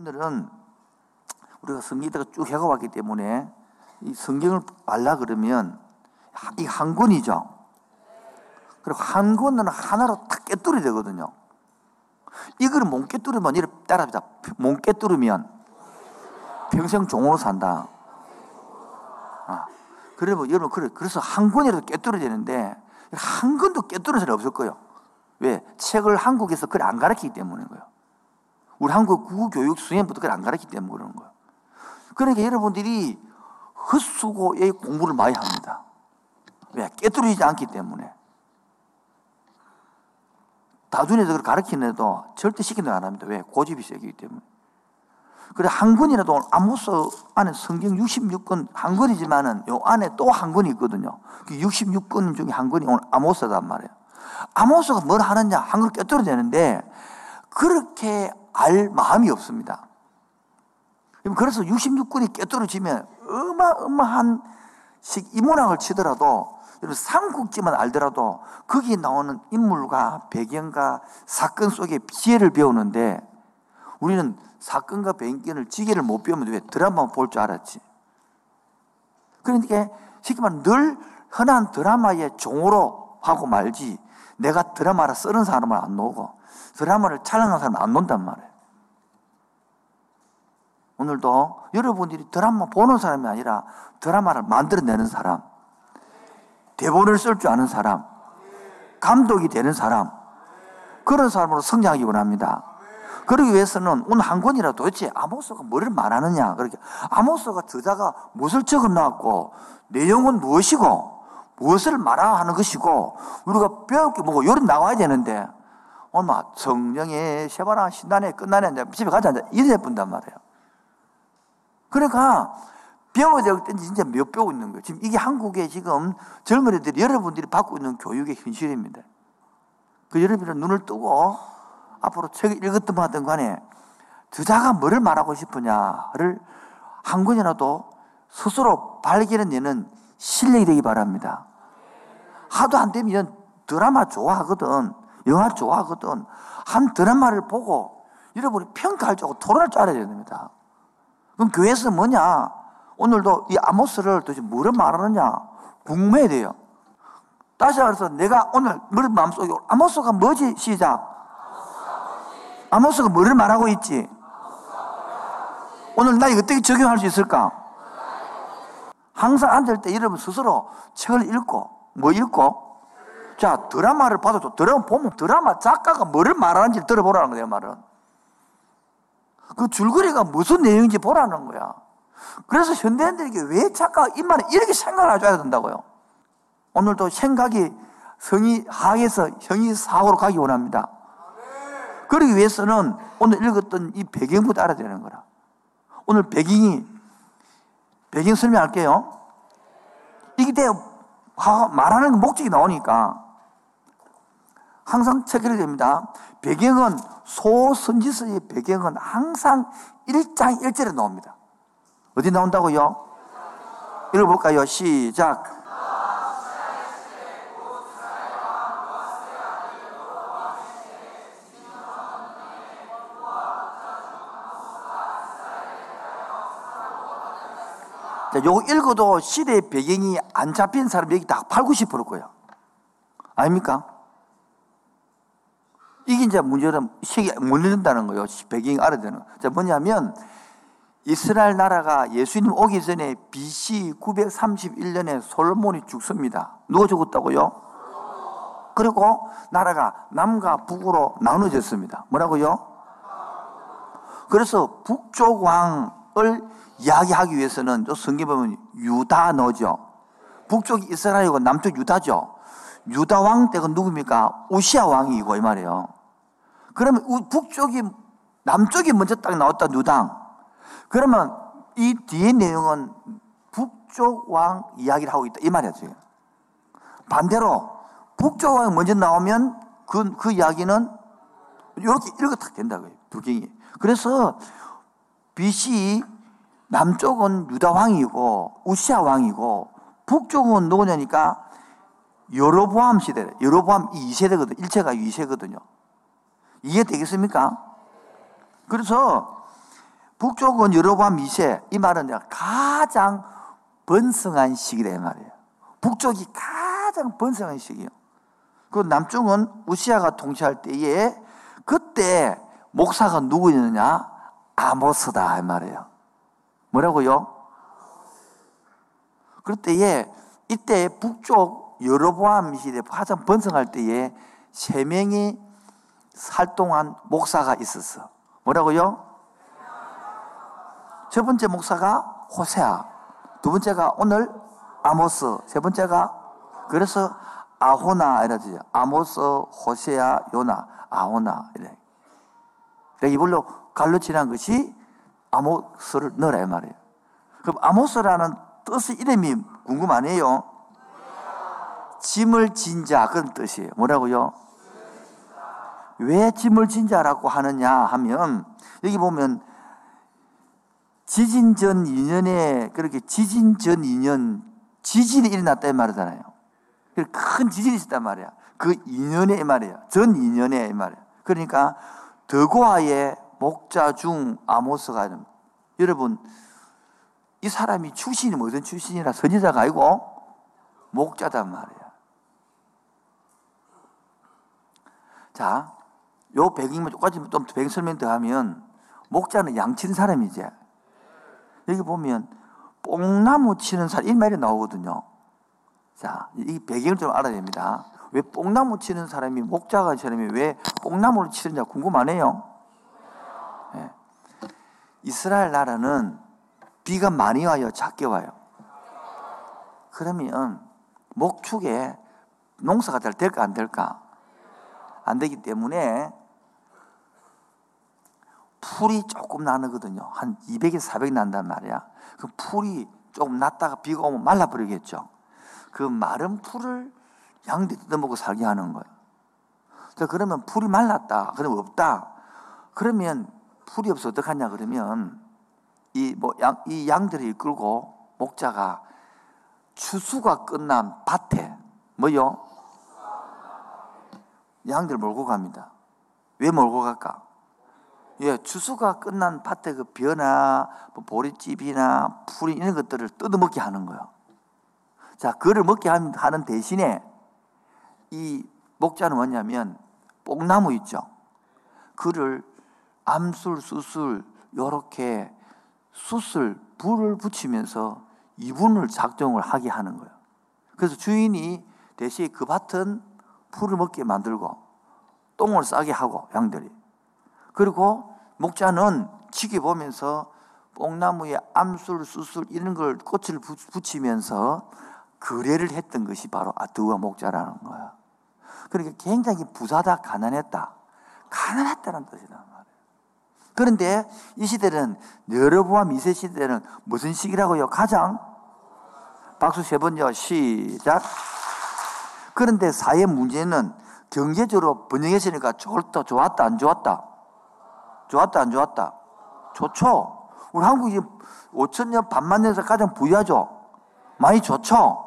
오늘은 우리가 성경에다가 쭉 해가 왔기 때문에 이 성경을 알라 그러면 이 한 권이죠. 그리고 한 권은 하나로 탁 깨뚫어야 되거든요. 이걸 못 깨뚫으면 이를 따라합니다. 못 깨뚫으면 평생 종으로 산다. 아, 그러면 여러분 그래 그래서 한 권이라도 깨뚫어야 되는데 한 권도 깨뚫을 사람 없을 거예요. 왜? 책을 한국에서 그걸 안 가르치기 때문인 거예요. 우리 한국 국교육 수행부터 그걸 안 가르치기 때문에 그러는 거예요. 그러니까 여러분들이 헛수고의 공부를 많이 합니다. 왜? 깨뚫리지 않기 때문에. 다준에서 그걸 가르치는데도 절대 시키는 안 합니다. 왜? 고집이 세기 때문에. 그래, 한 권이라도 아모스 안에 성경 66권 한 권이지만은 요 안에 또 한 권이 있거든요. 그 66권 중에 한 권이 오늘 아모스단 말이에요. 아모스가 뭘 하느냐? 한글 깨뚫어야 되는데 그렇게 알 마음이 없습니다. 그래서 66권이 깨뚫어지면 어마어마한 인문학을 치더라도 삼국지만 알더라도 거기 나오는 인물과 배경과 사건 속의 피해를 배우는데 우리는 사건과 배경을 지게를 못 배우면 왜 드라마만 볼 줄 알았지. 그러니까 쉽게 말하면 늘 흔한 드라마의 종으로 하고 말지 내가 드라마를 쓰는 사람은 안 놓고 드라마를 촬영하는 사람은 안 논단 말이에요. 오늘도 여러분들이 드라마 보는 사람이 아니라 드라마를 만들어내는 사람, 대본을 쓸 줄 아는 사람, 감독이 되는 사람, 그런 사람으로 성장하기 원합니다. 그러기 위해서는 오늘 한 권이라도 도대체 아모스가 뭐를 말하느냐. 그렇게 아모스가 저자가 무엇을 적어 놨고 내용은 무엇이고 무엇을 말하는 것이고 우리가 배울 게 뭐고 요리 나와야 되는데 얼마 성령의 세바나 신단에 끝나네 집에 가자 이래 뿐단 말이에요. 그러니까 배워야 될 때는 진짜 몇 배우고 있는 거예요. 지금 이게 한국의 지금 젊은이들이 여러분들이 받고 있는 교육의 현실입니다. 그 여러분들 눈을 뜨고 앞으로 책을 읽었든 하든 간에 저자가 뭐를 말하고 싶으냐를 한 권이라도 스스로 발견해내는 실력이 되기 바랍니다. 하도 안 되면 드라마 좋아하거든. 영화 좋아하거든. 한 드라마를 보고 여러분이 평가할 줄 알고 토론할 줄 알아야 됩니다. 그럼 교회에서 뭐냐? 오늘도 이 아모스를 도대체 뭐를 말하느냐? 궁금해야 돼요. 다시 말해서 내가 오늘 뭘 마음속에 아모스가 뭐지? 시작. 아모스가 뭐를 말하고 있지? 오늘 나 이거 어떻게 적용할 수 있을까? 항상 앉을 때 여러분 스스로 책을 읽고 뭐 읽고 자 드라마를 봐도 드라마 보면 드라마 작가가 뭐를 말하는지 들어보라는 거예요 말은 그 줄거리가 무슨 내용인지 보라는 거야. 그래서 현대인들에게 왜 작가 입만에 이렇게 생각을 해줘야 된다고요? 오늘도 생각이 성이 하에서 형이 사고로 가기 원합니다. 그러기 위해서는 오늘 읽었던 이 배경부터 알아야 되는 거라. 오늘 배경이, 배경 설명할게요. 이게 대 말하는 목적이 나오니까 항상 체크를 됩니다. 배경은 소선지서의 배경은 항상 1장 1절에 나옵니다. 어디 나온다고요? 읽어볼까요? 시작. 자, 요거 읽어도 시대의 배경이 안 잡힌 사람 여기 다 8, 90%일 거예요. 아닙니까? 이게 이제 문제는 못 읽는다는 거예요. 배경이 알아야 되는. 자, 뭐냐면, 이스라엘 나라가 예수님 오기 전에 BC 931년에 솔로몬이 죽습니다. 누가 죽었다고요? 그리고 나라가 남과 북으로 나눠졌습니다. 뭐라고요? 그래서 북쪽 왕을 이야기하기 위해서는 성경 보면 유다너죠. 북쪽이 이스라엘이고 남쪽 유다죠. 유다 왕 때가 누굽니까? 우시아 왕이고 이 말이에요. 그러면 북쪽이 남쪽이 먼저 딱 나왔다 유당. 그러면 이 뒤에 내용은 북쪽 왕 이야기를 하고 있다 이 말이에요. 반대로 북쪽 왕이 먼저 나오면 그, 그 이야기는 이렇게 이렇게 딱 된다고요. 불경이. 그래서 BC 남쪽은 유다 왕이고 우시아 왕이고 북쪽은 누구냐니까 여로보암 시대, 여로보암 2세대거든. 일체가 2세거든요. 이해되겠습니까? 그래서 북쪽은 여로보암 2세. 이 말은 가장 번성한 시기다 이 말이에요. 북쪽이 가장 번성한 시기예요. 그 남쪽은 우시아가 통치할 때에 그때 목사가 누구였느냐? 아모스다 이 말이에요. 뭐라고요? 그럴 때에 이때 북쪽 여로보암 시대 가장 번성할 때에 세 명이 살동한 목사가 있었어. 뭐라고요? 첫 번째 목사가 호세아, 두 번째가 오늘 아모스, 세 번째가 그래서 아호나 이러지. 아모스, 호세아, 요나, 아호나 이래. 이걸로 갈로치는 것이 아모스를 넣으라 이 말이에요. 그럼 아모스라는 뜻의 이름이 궁금 하네요. 짐을 진 자, 그런 뜻이에요. 뭐라고요? 왜 짐을 진 자라고 하느냐 하면, 여기 보면, 지진 전 2년에, 그렇게 지진 전 2년, 지진이 일어났다 말이잖아요. 큰 지진이 있었단 말이야. 그 2년에 말이에요. 전 2년에 말이에요. 그러니까, 더고아의 목자 중 아모스가, 여러분, 이 사람이 출신이 무슨 출신이라 선지자가 아니고 목자단 말이야. 자, 요 배경만 똑같이 좀 배경 설명 더 하면 목자는 양치는 사람이지. 여기 보면 뽕나무 치는 사람 이 말이 나오거든요. 자, 이 배경을 좀 알아야 됩니다. 왜 뽕나무 치는 사람이 목자가 사람이 왜 뽕나무를 치느냐 궁금하네요. 네. 이스라엘 나라는 비가 많이 와요? 작게 와요? 그러면 목축에 농사가 잘 될까 안 될까? 안 되기 때문에 풀이 조금 나거든요. 한 200에서 400 난단 말이야. 그 풀이 조금 났다가 비가 오면 말라버리겠죠. 그 마른 풀을 양들이 뜯어먹고 살게 하는 거예요. 자, 그러면 풀이 말랐다. 그러면 없다. 그러면 풀이 없어 어떡하냐 그러면 이, 뭐, 양, 이 양들을 이끌고 목자가 추수가 끝난 밭에, 뭐요? 양들 몰고 갑니다. 왜 몰고 갈까? 예, 추수가 끝난 밭에 그 벼나, 뭐 보리집이나 풀이 이런 것들을 뜯어먹게 하는 거예요. 자, 그를 먹게 하는 대신에 이 목자는 뭐냐면 뽕나무 있죠. 그를 암술, 수술, 요렇게 숯을 불을 붙이면서 이분을 작정을 하게 하는 거예요. 그래서 주인이 대신 그 밭은 풀을 먹게 만들고 똥을 싸게 하고 양들이 그리고 목자는 지켜보면서 뽕나무에 암술, 수술 이런 걸 꽃을 붙이면서 거래를 했던 것이 바로 아드와 목자라는 거야. 그러니까 굉장히 부자다, 가난했다. 가난했다는 뜻이다. 그런데 이 시대는 여러보암 2세 시대는 무슨 시기라고요? 가장 박수 세 번요. 시작. 그런데 사회 문제는 경제적으로 번영했으니까 좋다, 좋았다, 안 좋았다? 좋았다, 안 좋았다? 좋죠. 우리 한국이 5천년, 반만 년에서 가장 부유하죠? 많이 좋죠?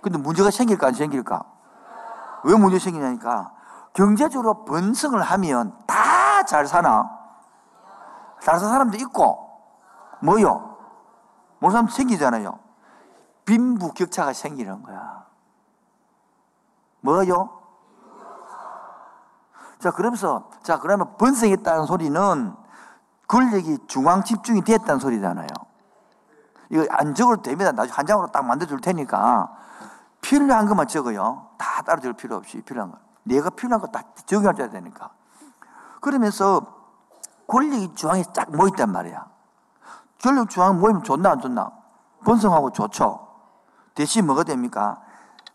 근데 문제가 생길까, 안 생길까? 왜 문제 생기냐니까, 경제적으로 번성을 하면 다 잘 사나? 잘 사는 사람도 있고, 뭐요? 모르는 사람 생기잖아요. 빈부격차가 생기는 거야. 뭐요? 자, 그러면서, 자, 그러면 번성했다는 소리는 권력이 중앙 집중이 됐다는 소리잖아요. 이거 안 적어도 됩니다. 나중에 한 장으로 딱 만들어줄 테니까 필요한 것만 적어요. 다 따로 줄 필요 없이 필요한 거. 내가 필요한 거딱 적용해줘야 되니까. 그러면서 권력이 중앙에 쫙 모였단 말이야. 권력 중앙 모이면 좋나 안 좋나? 번성하고 좋죠. 대신 뭐가 됩니까?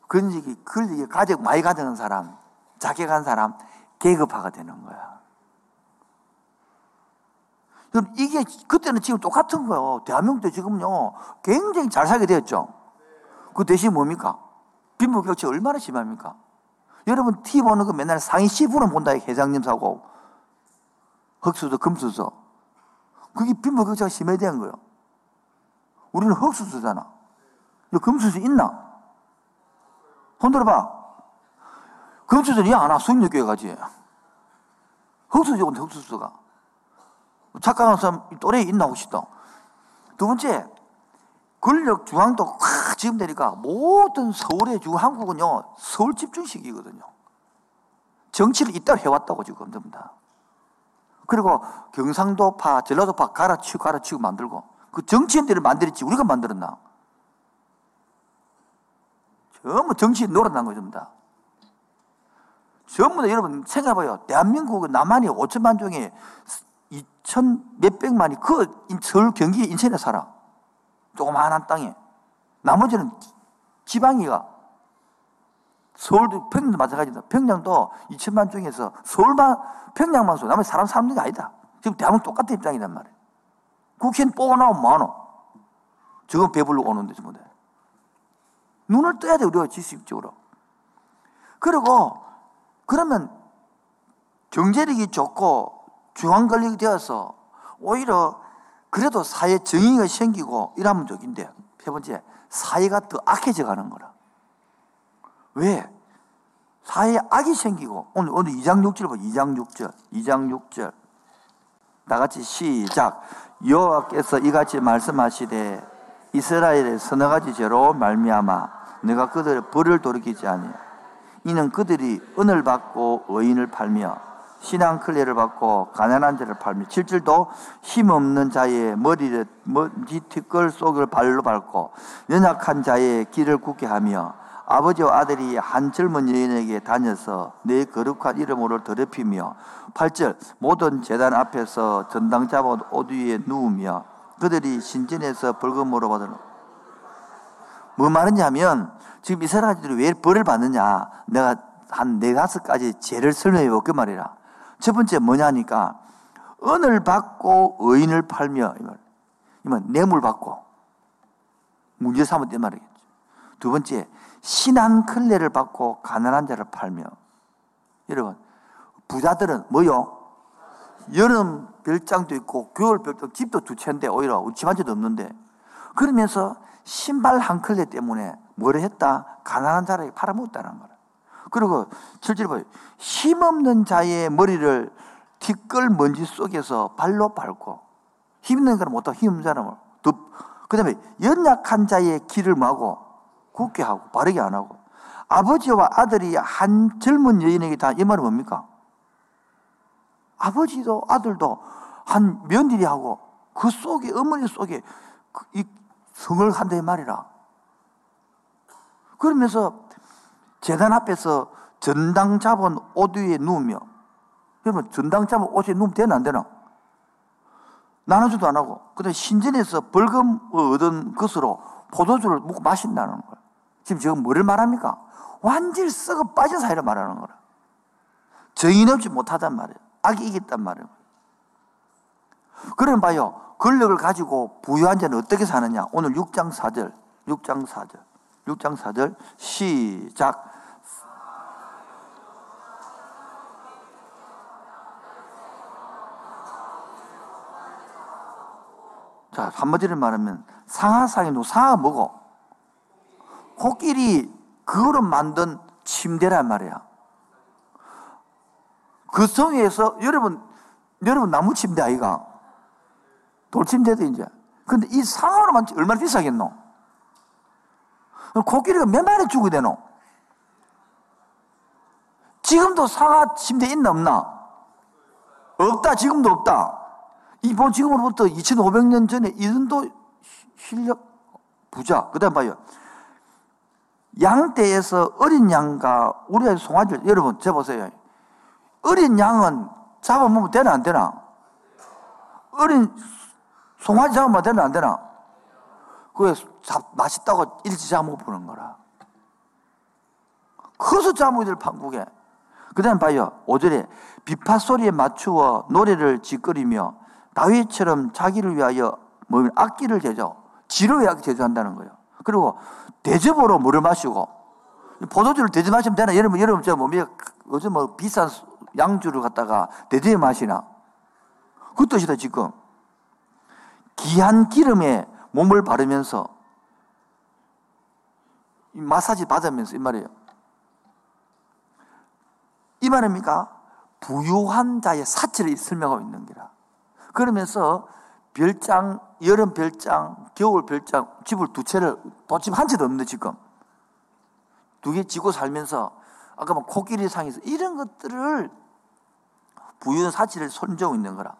권력이, 권력이 가족 많이 가져는 사람, 자격한 사람, 계급화가 되는 거야. 그럼 이게 그때는 지금 똑같은 거예요. 대한민국도 지금요, 굉장히 잘 살게 되었죠. 그 대신 뭡니까? 빈부격차 얼마나 심합니까? 여러분, 티 보는 거 맨날 상위 10%는 본다, 회장님 사고. 흑수저, 금수저. 그게 빈부격차가 되는 거예요. 우리는 흑수저잖아. 금수저 있나? 손 들어봐. 금수저는 야, 나 수익교회 가지. 흑수저건 흑수저가. 착각한 사람 또래 있나 혹시도. 두 번째, 권력 중앙도 확 지금 되니까 모든 서울의 중 한국은요, 서울 집중식이거든요. 정치를 이따 해왔다고 지금 전부 다. 그리고 경상도파, 전라도파 갈아치고 갈아치고 만들고 그 정치인들을 만들었지 우리가 만들었나? 전부 정치인 놀아난 거죠, 전부 다. 전부 다 여러분 생각해봐요. 대한민국은 남한이 5천만 중에 2천 몇백만이 그 서울 경기 인천에 살아. 조그마한 땅에. 나머지는 지방이가 서울도 평양도 마찬가지다. 평양도 2천만 중에서 서울만 평양만 소 나머지 사람 게 아니다. 지금 대한민국 똑같은 입장이란 말이에요. 국회의원 뽑아나오면 뭐하노? 저건 배불러 오는데 전부 다. 눈을 떠야 돼 우리가 지식적으로. 그리고 그러면 경제력이 좋고 중앙 권력이 되어서 오히려 그래도 사회 정의가 생기고 이러면 좋긴데 세 번째 사회가 더 악해져 가는 거라. 왜? 사회에 악이 생기고 오늘 오늘 2장 6절 봐. 2장 6절. 2장 6절. 다 같이 시작. 여호와께서 이같이 말씀하시되 이스라엘의 서너 가지 죄로 말미암아 내가 그들의 벌을 돌이키지 아니 이는 그들이 은을 받고 의인을 팔며 신앙 클레를 받고 가난한 자를 팔며 7절도 힘없는 자의 머리를 먼지 티끌 속을 발로 밟고 연약한 자의 길을 굳게 하며 아버지와 아들이 한 젊은 여인에게 다녀서 내 거룩한 이름으로 더럽히며 8절 모든 재단 앞에서 전당 잡아 옷 위에 누우며 그들이 신전에서 벌금으로 받은 뭐 말하냐면 지금 이스라엘들이 왜 벌을 받느냐. 내가 한 네 다섯 가지 죄를 설명해 볼게 말이라. 첫 번째 뭐냐니까 은을 받고 의인을 팔며 이말 뇌물 받고. 문제 삼았단 말이겠죠. 두 번째 신한 클레를 받고 가난한 자를 팔며. 여러분 부자들은 뭐요? 여름 별장도 있고 겨울 별장 집도 두 채인데 오히려 집한 채도 없는데. 그러면서 신발 한 클레 때문에 뭐를 했다? 가난한 자에게 팔아먹었다는 거라. 그리고 실제로 봐요. 힘없는 자의 머리를 티끌 먼지 속에서 발로 밟고 힘있는 사람 못하고 힘없는 사람을 그 다음에 연약한 자의 길을 마고 굳게 하고 바르게 안 하고 아버지와 아들이 한 젊은 여인에게 다 이 말은 뭡니까? 아버지도 아들도 한 며느리 하고 그 속에 어머니 속에 그 이 성을 이 말이라. 그러면서 재단 앞에서 전당 잡은 옷 위에 누우며 여러분 전당 잡은 옷에 누우면 되나 안 되나? 나눠주도 안 하고 그다음 신전에서 벌금 얻은 것으로 포도주를 먹고 마신다는 거야. 지금 지금 뭐를 말합니까? 완전히 썩어 빠진 사회를 말하는 거라. 정의롭지 못하단 말이에요. 악이 이겼단 말이에요. 그럼 봐요. 권력을 가지고 부유한 자는 어떻게 사느냐? 오늘 6장 4절. 6장 4절. 6장 4절. 시작. 자, 한마디로 말하면 상하상이 노 상하 뭐고? 코끼리 그거로 만든 침대란 말이야. 그 성에서 여러분 여러분 나무 침대 아이가 돌침대도 이제. 근데 이 상어로만 얼마나 비싸겠노? 코끼리가 몇 마리 죽어야 되노? 지금도 상하 침대 있나 없나? 없다. 지금도 없다. 이번 지금으로부터 2500년 전에 이 정도 실력 부자. 그 다음 봐요. 양떼에서 어린 양과 우리의 송아지를 여러분 재보세요. 어린 양은 잡아먹으면 되나 안 되나? 어린 송아지 잡으면 되나 안 되나? 그게 맛있다고 일찍 잡아먹는 거라. 커서 잡아먹을 판국에. 그 다음 봐요. 5절에 비파 소리에 맞추어 노래를 짓거리며 다윗처럼 자기를 위하여 뭐 악기를 제조, 지를 위하여 제조한다는 거예요. 그리고 대접으로 물을 마시고 포도주를 대접 마시면 되나? 여러분, 여러분, 저 뭐, 요즘 뭐 비싼 양주를 갖다가 대접에 마시나? 그 뜻이다, 지금. 귀한 기름에 몸을 바르면서 마사지 받으면서 이 말이에요. 이 말입니까? 부유한 자의 사치를 설명하고 있는 게라. 그러면서 별장, 여름 별장, 겨울 별장, 집을 두 채를, 또집 한 채도 없는데 지금. 두 개 지고 살면서, 아까 뭐 코끼리 상에서 이런 것들을 부유한 사치를 손정고 있는 거라.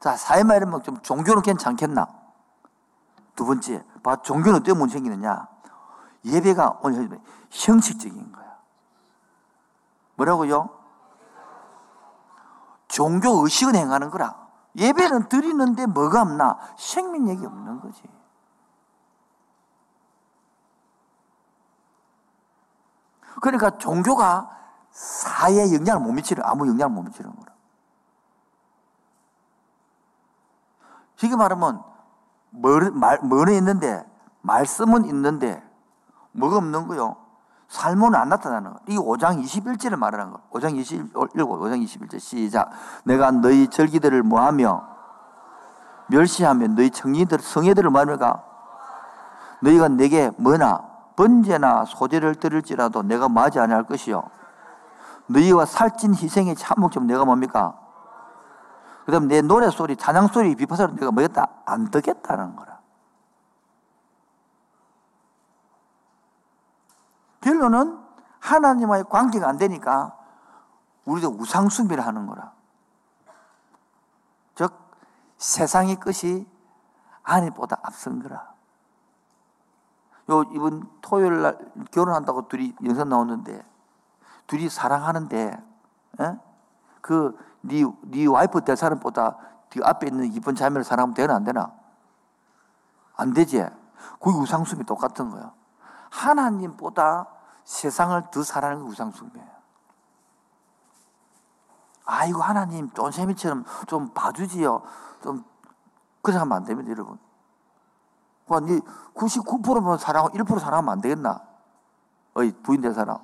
자, 사회만 이러면 좀 종교는 괜찮겠나? 두 번째, 봐, 종교는 어떻게 못 생기느냐? 예배가 오늘 형식적인 거야. 뭐라고요? 종교 의식은 행하는 거라. 예배는 드리는데 뭐가 없나? 생명력이 없는 거지. 그러니까 종교가 사회에 영향을 못 미치는, 아무 영향을 못 미치는 거라. 쉽게 말하면, 뭐는 있는데, 말씀은 있는데, 뭐가 없는 거요? 삶은 안 나타나는 거. 이 5장 21절을 말하는 거. 5장 21, 5장 21절 시작. 내가 너희 절기들을 뭐하며 멸시하며 너희 청리들, 성애들을 말할까? 너희가 내게 뭐나 번제나 소제를 들을지라도 내가 맞이 아니할 것이요. 너희와 살찐 희생의 참목점 내가 뭡니까? 그 다음 내 노래 소리, 찬양 소리, 비파사를 내가 뭐겠다? 안 듣겠다는 거라. 결론은 하나님과의 관계가 안 되니까 우리도 우상숭배를 하는 거라. 즉, 세상의 것이 하나님보다 앞선 거라. 요, 이번 토요일 날 결혼한다고 둘이 영상 나오는데, 둘이 사랑하는데, 에? 그, 네, 네 와이프 될 사람보다 네 앞에 있는 이쁜 자매를 사랑하면 되나, 안 되나? 안 되지? 그게 우상숭배 똑같은 거야. 하나님보다 세상을 더 사랑하는 게 우상숭배예요. 아이고 하나님 쫀세미처럼 좀 봐주지요. 좀 그렇게 하면 안 됩니다, 여러분. 99%만 사랑하고 1% 사랑하면 안 되겠나? 어이 부인 된 사람.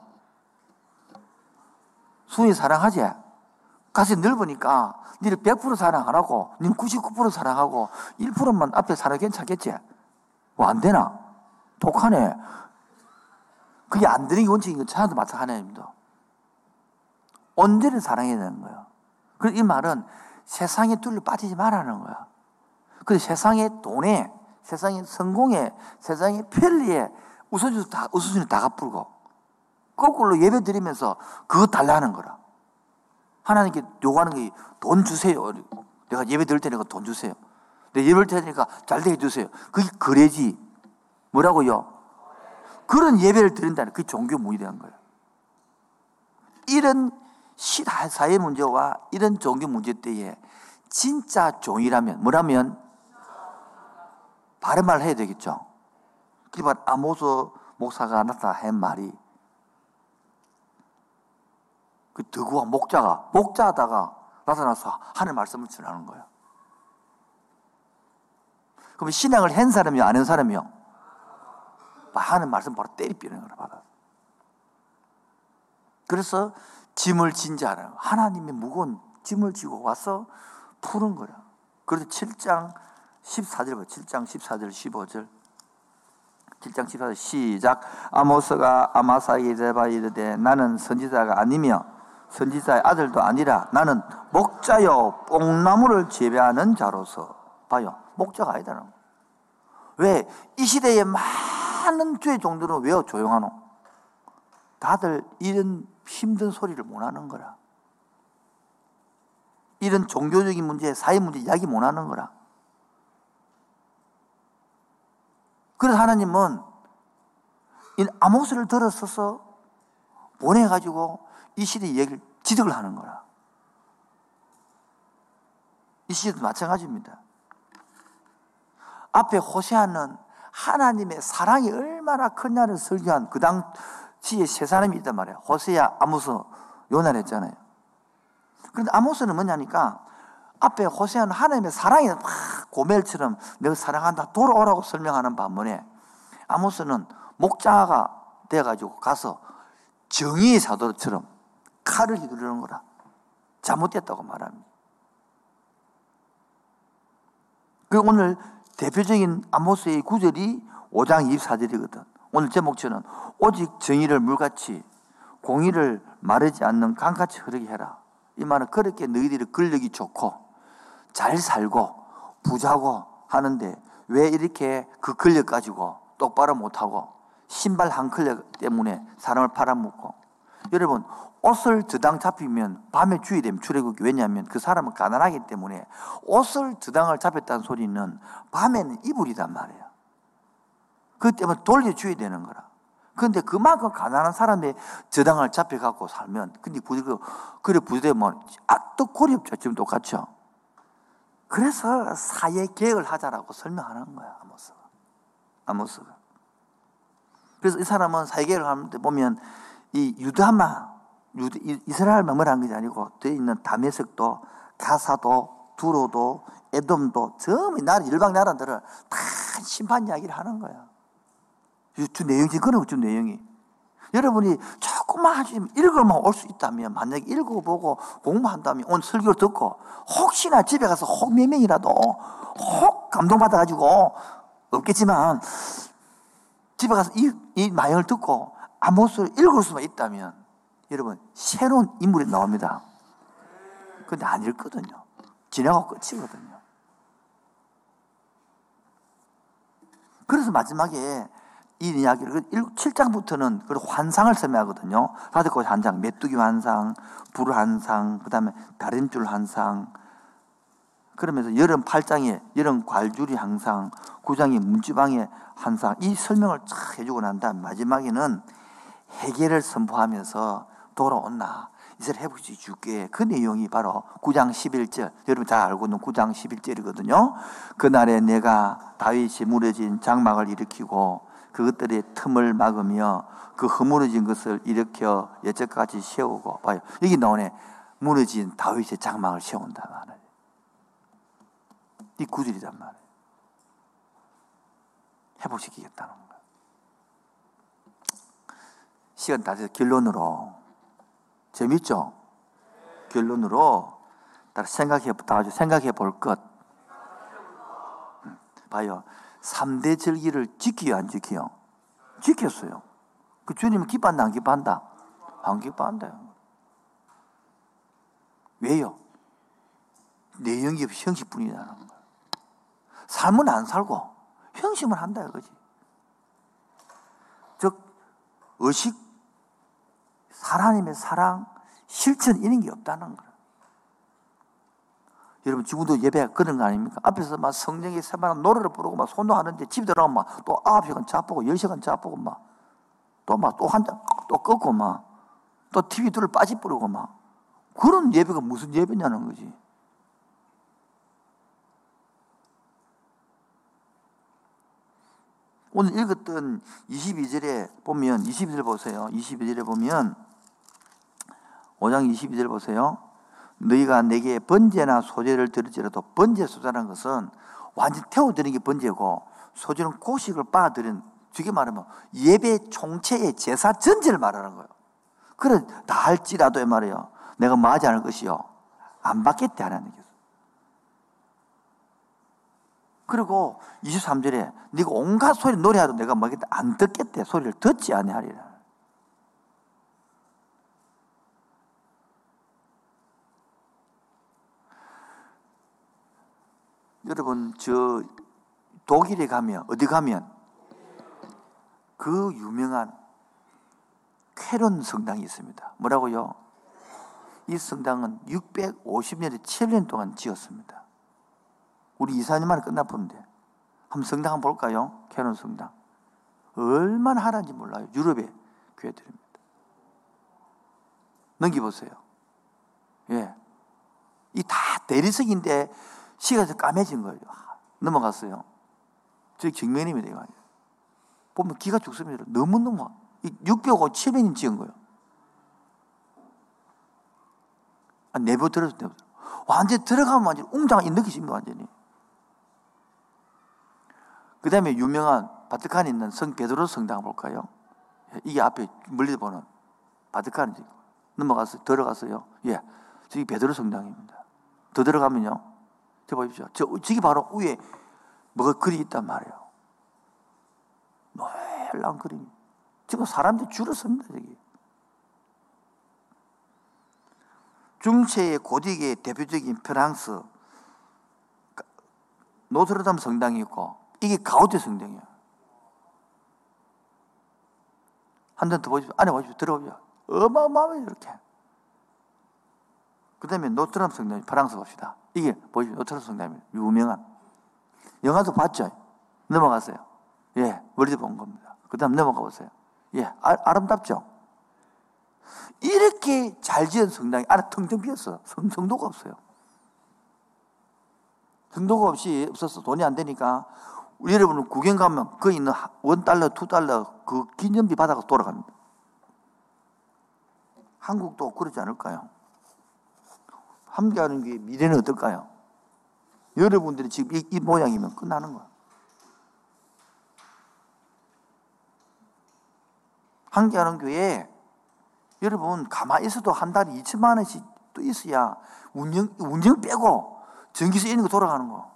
수이 사랑하지? 가슴이 넓으니까 니를 100% 사랑 안 하고 니는 99% 사랑하고 1%만 앞에 사랑 괜찮겠지? 뭐 안 되나? 독하네. 그게 안 되는 게 원칙인 건 저한테 마찬 하나님도. 온전히 사랑해야 되는 거예요. 그래서 이 말은 세상에 둘러 빠지지 말라는 거야. 그 세상의 돈에, 세상의 성공에, 세상의 편리에 우선순위 다, 다 갚고 거꾸로 예배 드리면서 그거 달라는 거라. 하나님께 요구하는 게 돈 주세요. 내가 예배 드릴 테니까 돈 주세요. 내 예배 드릴 테니까 잘 되게 주세요. 그게 그래지. 뭐라고요? 그런 예배를 드린다는 그 종교 무의대한 거예요. 이런 사회 문제와 이런 종교 문제 때에 진짜 종이라면 뭐라면 바른 말 해야 되겠죠. 그리고 아모스 목사가 나타한 말이 그 덕우와 목자가 목자하다가 나타나서 하늘 말씀을 전하는 거예요. 그럼 신앙을 한 사람이요, 안 한 사람이요? 하는 말씀 바로 때리비는 거라 받아. 그래서 짐을 진지 않아요. 하나님이 무거운 짐을 지고 와서 푸는 거야. 그래서 7장 14절 봐. 7장 14절 15절. 7장 14절 시작. 아모스가 아마사에게 봐 이르되 나는 선지자가 아니며 선지자의 아들도 아니라 나는 목자요 뽕나무를 재배하는 자로서 봐요. 목자가 아니다는 왜? 이 시대에 많은 죄 종들은 왜 조용하노? 다들 이런 힘든 소리를 못 하는 거라. 이런 종교적인 문제, 사회 문제 이야기 못 하는 거라. 그래서 하나님은 이 아모스를 들었어서 보내가지고 이 시대 얘기를 지적을 하는 거라. 이 시대도 마찬가지입니다. 앞에 호세아는 하나님의 사랑이 얼마나 크냐를 설교한 그 당시에 세 사람이 있단 말이에요. 호세아, 아모스, 요난 했잖아요. 그런데 아모스는 뭐냐니까 앞에 호세아는 하나님의 사랑이 막 고멜처럼 내가 사랑한다 돌아오라고 설명하는 반면에 아모스는 목자가 돼가지고 가서 정의의 사도처럼 칼을 휘두르는 거라. 잘못됐다고 말합니다. 그 오늘 대표적인 아모스의 구절이 5장 24절이거든. 오늘 제목처럼 오직 정의를 물같이 공의를 마르지 않는 강같이 흐르게 해라. 이 말은 그렇게 너희들이 근력이 좋고 잘 살고 부자고 하는데 왜 이렇게 그 권력 가지고 똑바로 못하고 신발 한 컬러 때문에 사람을 팔아먹고 여러분 옷을 드당 잡히면 밤에 주의 되면 출애굽이 왜냐하면 그 사람은 가난하기 때문에 옷을 드당을 잡혔다는 소리는 밤에는 이불이단 말이에요. 그 때문에 돌려줘야 되는 거라. 그런데 그만큼 가난한 사람의 저당을 잡혀갖고 살면, 근데 부디, 그래 부대면, 아, 또 고립죠. 지금 똑같죠. 그래서 사회 계획을 하자라고 설명하는 거야, 아모스가. 아모스가. 그래서 이 사람은 사회 계획을 하는데 보면, 이 유다마, 이스라엘만 뭐라는 것이 아니고, 되 있는 다메섹도, 가사도, 두로도, 에돔도, 전부 나라, 일방 나라들을 다 심판 이야기를 하는 거야. 주 내용이 그런 주 내용이. 여러분이 조금만 읽을만 올수 있다면 만약에 읽어보고 공부한다면 오늘 설교를 듣고 혹시나 집에 가서 혹 몇 명이라도 혹 감동받아가지고 없겠지만 집에 가서 이, 이 마영을 듣고 아모스를 읽을 수만 있다면 여러분 새로운 인물이 나옵니다. 근데 안 읽거든요. 지나고 끝이거든요. 그래서 마지막에 이 이야기를 7장부터는 그 환상을 설명하거든요. 라디코 환상, 메뚜기 환상, 불 환상, 그 다음에 다른 줄 환상. 그러면서 여름 8장에 여름 괄줄이 항상, 9장에 문지방의 환상 이 설명을 쫙 해주고 난 다음 마지막에는 해결을 선포하면서 돌아온나 이스라엘 회복시 줄게 그 내용이 바로 9장 11절 여러분 잘 알고 있는 9장 11절이거든요. 그날에 내가 다윗이 무너진 장막을 일으키고 그것들의 틈을 막으며 그 허물어진 것을 일으켜 여태까지 세우고 봐요. 여기 나오네. 무너진 다윗의 장막을 세운다 말이에요. 이 구절이란 말이에요. 회복시키겠다는 거예요. 시간 다 돼서 결론으로 재밌죠? 결론으로 생각해 다 생각해 볼 것. 음, 봐요. 3대 절기를 지키요, 안 지키요? 지켰어요. 그 주님은 기뻐한다, 안 기뻐한다? 안 기뻐한다. 왜요? 내용이 형식뿐이라는 거예요. 삶은 안 살고 형식을 한다 이거지. 즉 의식, 하나님의 사랑, 실천 이런 게 없다는 거예요. 여러분 지금도 예배 그런 거 아닙니까? 앞에서 막 성령의 새만한 노래를 부르고 막 손도 하는데 집에 들어가면 막또 아홉 시간 자보고 열 시간 자보고 막 또 막 또한장또 끄고 막 또 TV 둘을 빠지 뿌리고 막 그런 예배가 무슨 예배냐는 거지. 오늘 읽었던 22절에 보면 22절 보세요. 22절에 보면 5장 22절 보세요. 너희가 내게 번제나 소제를 드릴지라도 번제 소자라는 것은 완전 태워드리는 게 번제고 소제는 고식을 빨아들인 쉽게 말하면 예배 총체의 제사 전제를 말하는 거예요. 그래 다 할지라도 이 말이에요. 내가 맞지 않을 것이요. 안 받겠대 하나님 께서. 그리고 23절에 네가 온갖 소리 노래하도 내가 뭐겠다 안 듣겠대 소리를 듣지 아니하리라. 여러분 저 독일에 가면 어디 가면 그 유명한 쾌론 성당이 있습니다. 뭐라고요? 이 성당은 650년에 7년 동안 지었습니다. 우리 2, 4년 만에 끝나보는데 한번 성당 한번 볼까요? 쾌론 성당. 얼마나 하는지 몰라요. 유럽의 교회들입니다. 넘겨보세요. 예. 이 다 대리석인데 시간이 까매진 거예요. 넘어갔어요. 저기 정면입니다. 이거. 보면 기가 죽습니다. 너무너무. 600억, 700년 지은 거예요. 아, 내부 들어서 내부. 완전 들어가면 완전 웅장한 느끼십니다, 완전히. 그 다음에 유명한 바티칸에 있는 성 베드로 성당 볼까요? 이게 앞에 멀리 보는 바티칸이 넘어가서 들어갔어요. 예. 저기 베드로 성당입니다. 더 들어가면요. 저 보십시오. 저, 저기 바로 위에 뭐가 글이 있단 말이에요. 놀라운 그림. 지금 사람들이 줄을 섭니다, 저기. 중세의 고딕의 대표적인 프랑스, 노트르담 성당이 있고 이게 가우디 성당이에요. 한번더 보십시오. 안에 보십시오. 들어오십시오. 어마어마해요, 이렇게. 그 다음에 노트르담 성당, 프랑스 봅시다. 이게 보십시오. 노트르담 성당이 유명한. 영화도 봤죠? 넘어갔어요. 예, 멀리서 본 겁니다. 그 다음 넘어가 보세요. 예, 아, 름답죠 이렇게 잘 지은 성당이 안에 텅텅 비었어. 성, 성도가 없어요. 성도가 없이 없어서 돈이 안 되니까 우리 여러분은 구경 가면 그 있는 one 달러, two 달러 그 기념비 받아가 돌아갑니다. 한국도 그러지 않을까요? 함께하는 게 미래는 어떨까요? 여러분들이 지금 이, 이 모양이면 끝나는 거야. 함께하는 교회 여러분 가만히 있어도 한 달에 2천만 원씩 또 있어야 운영 운영 빼고 전기세 있는 거 돌아가는 거.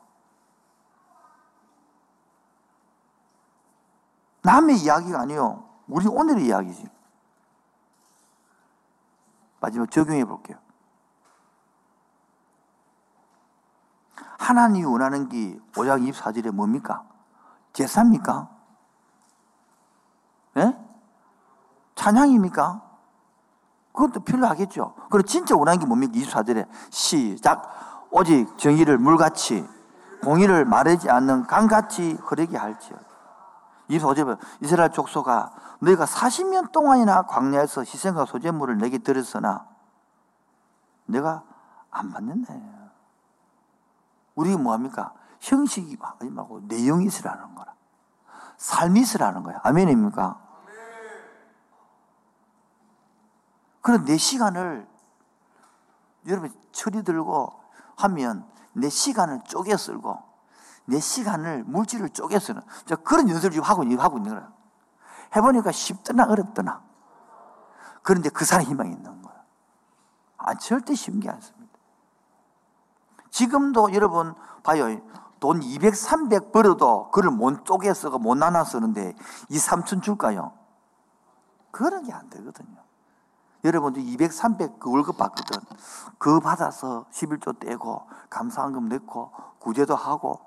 남의 이야기가 아니요. 우리 오늘의 이야기지. 마지막 적용해 볼게요. 하나님이 원하는 게 5장 24절에 뭡니까? 제사입니까? 예? 찬양입니까? 그것도 필요하겠죠. 그리고 진짜 원하는 게 뭡니까? 24절에 시작. 오직 정의를 물같이 공의를 말하지 않는 강같이 흐르게 할지어. 25절에 이스라엘 족소가 너희가 40년 동안이나 광야에서 희생과 소재물을 내게 들었으나 내가 안 받는다. 우리가 뭐합니까? 형식이 말고 내용이 있으라는 거라. 삶이 있으라는 거야. 아멘입니까? 그런 내 시간을 여러분 철이 들고 하면 내 시간을 쪼개 쓸고 내 시간을 물질을 쪼개 쓰는 그런 연습을 지금 하고, 하고 있는 거예요. 해보니까 쉽더나 어렵더나. 그런데 그 사람 희망이 있는 거예요. 아, 절대 쉬운 게 않습니다. 지금도 여러분 봐요. 돈 200, 300 벌어도 그를 못 쪼개 써가 못 나눠 쓰는데 2, 3천 줄까요? 그런 게 안 되거든요. 여러분들 200, 300 그 월급 받거든. 그 받아서 11조 떼고 감사한금 넣고 구제도 하고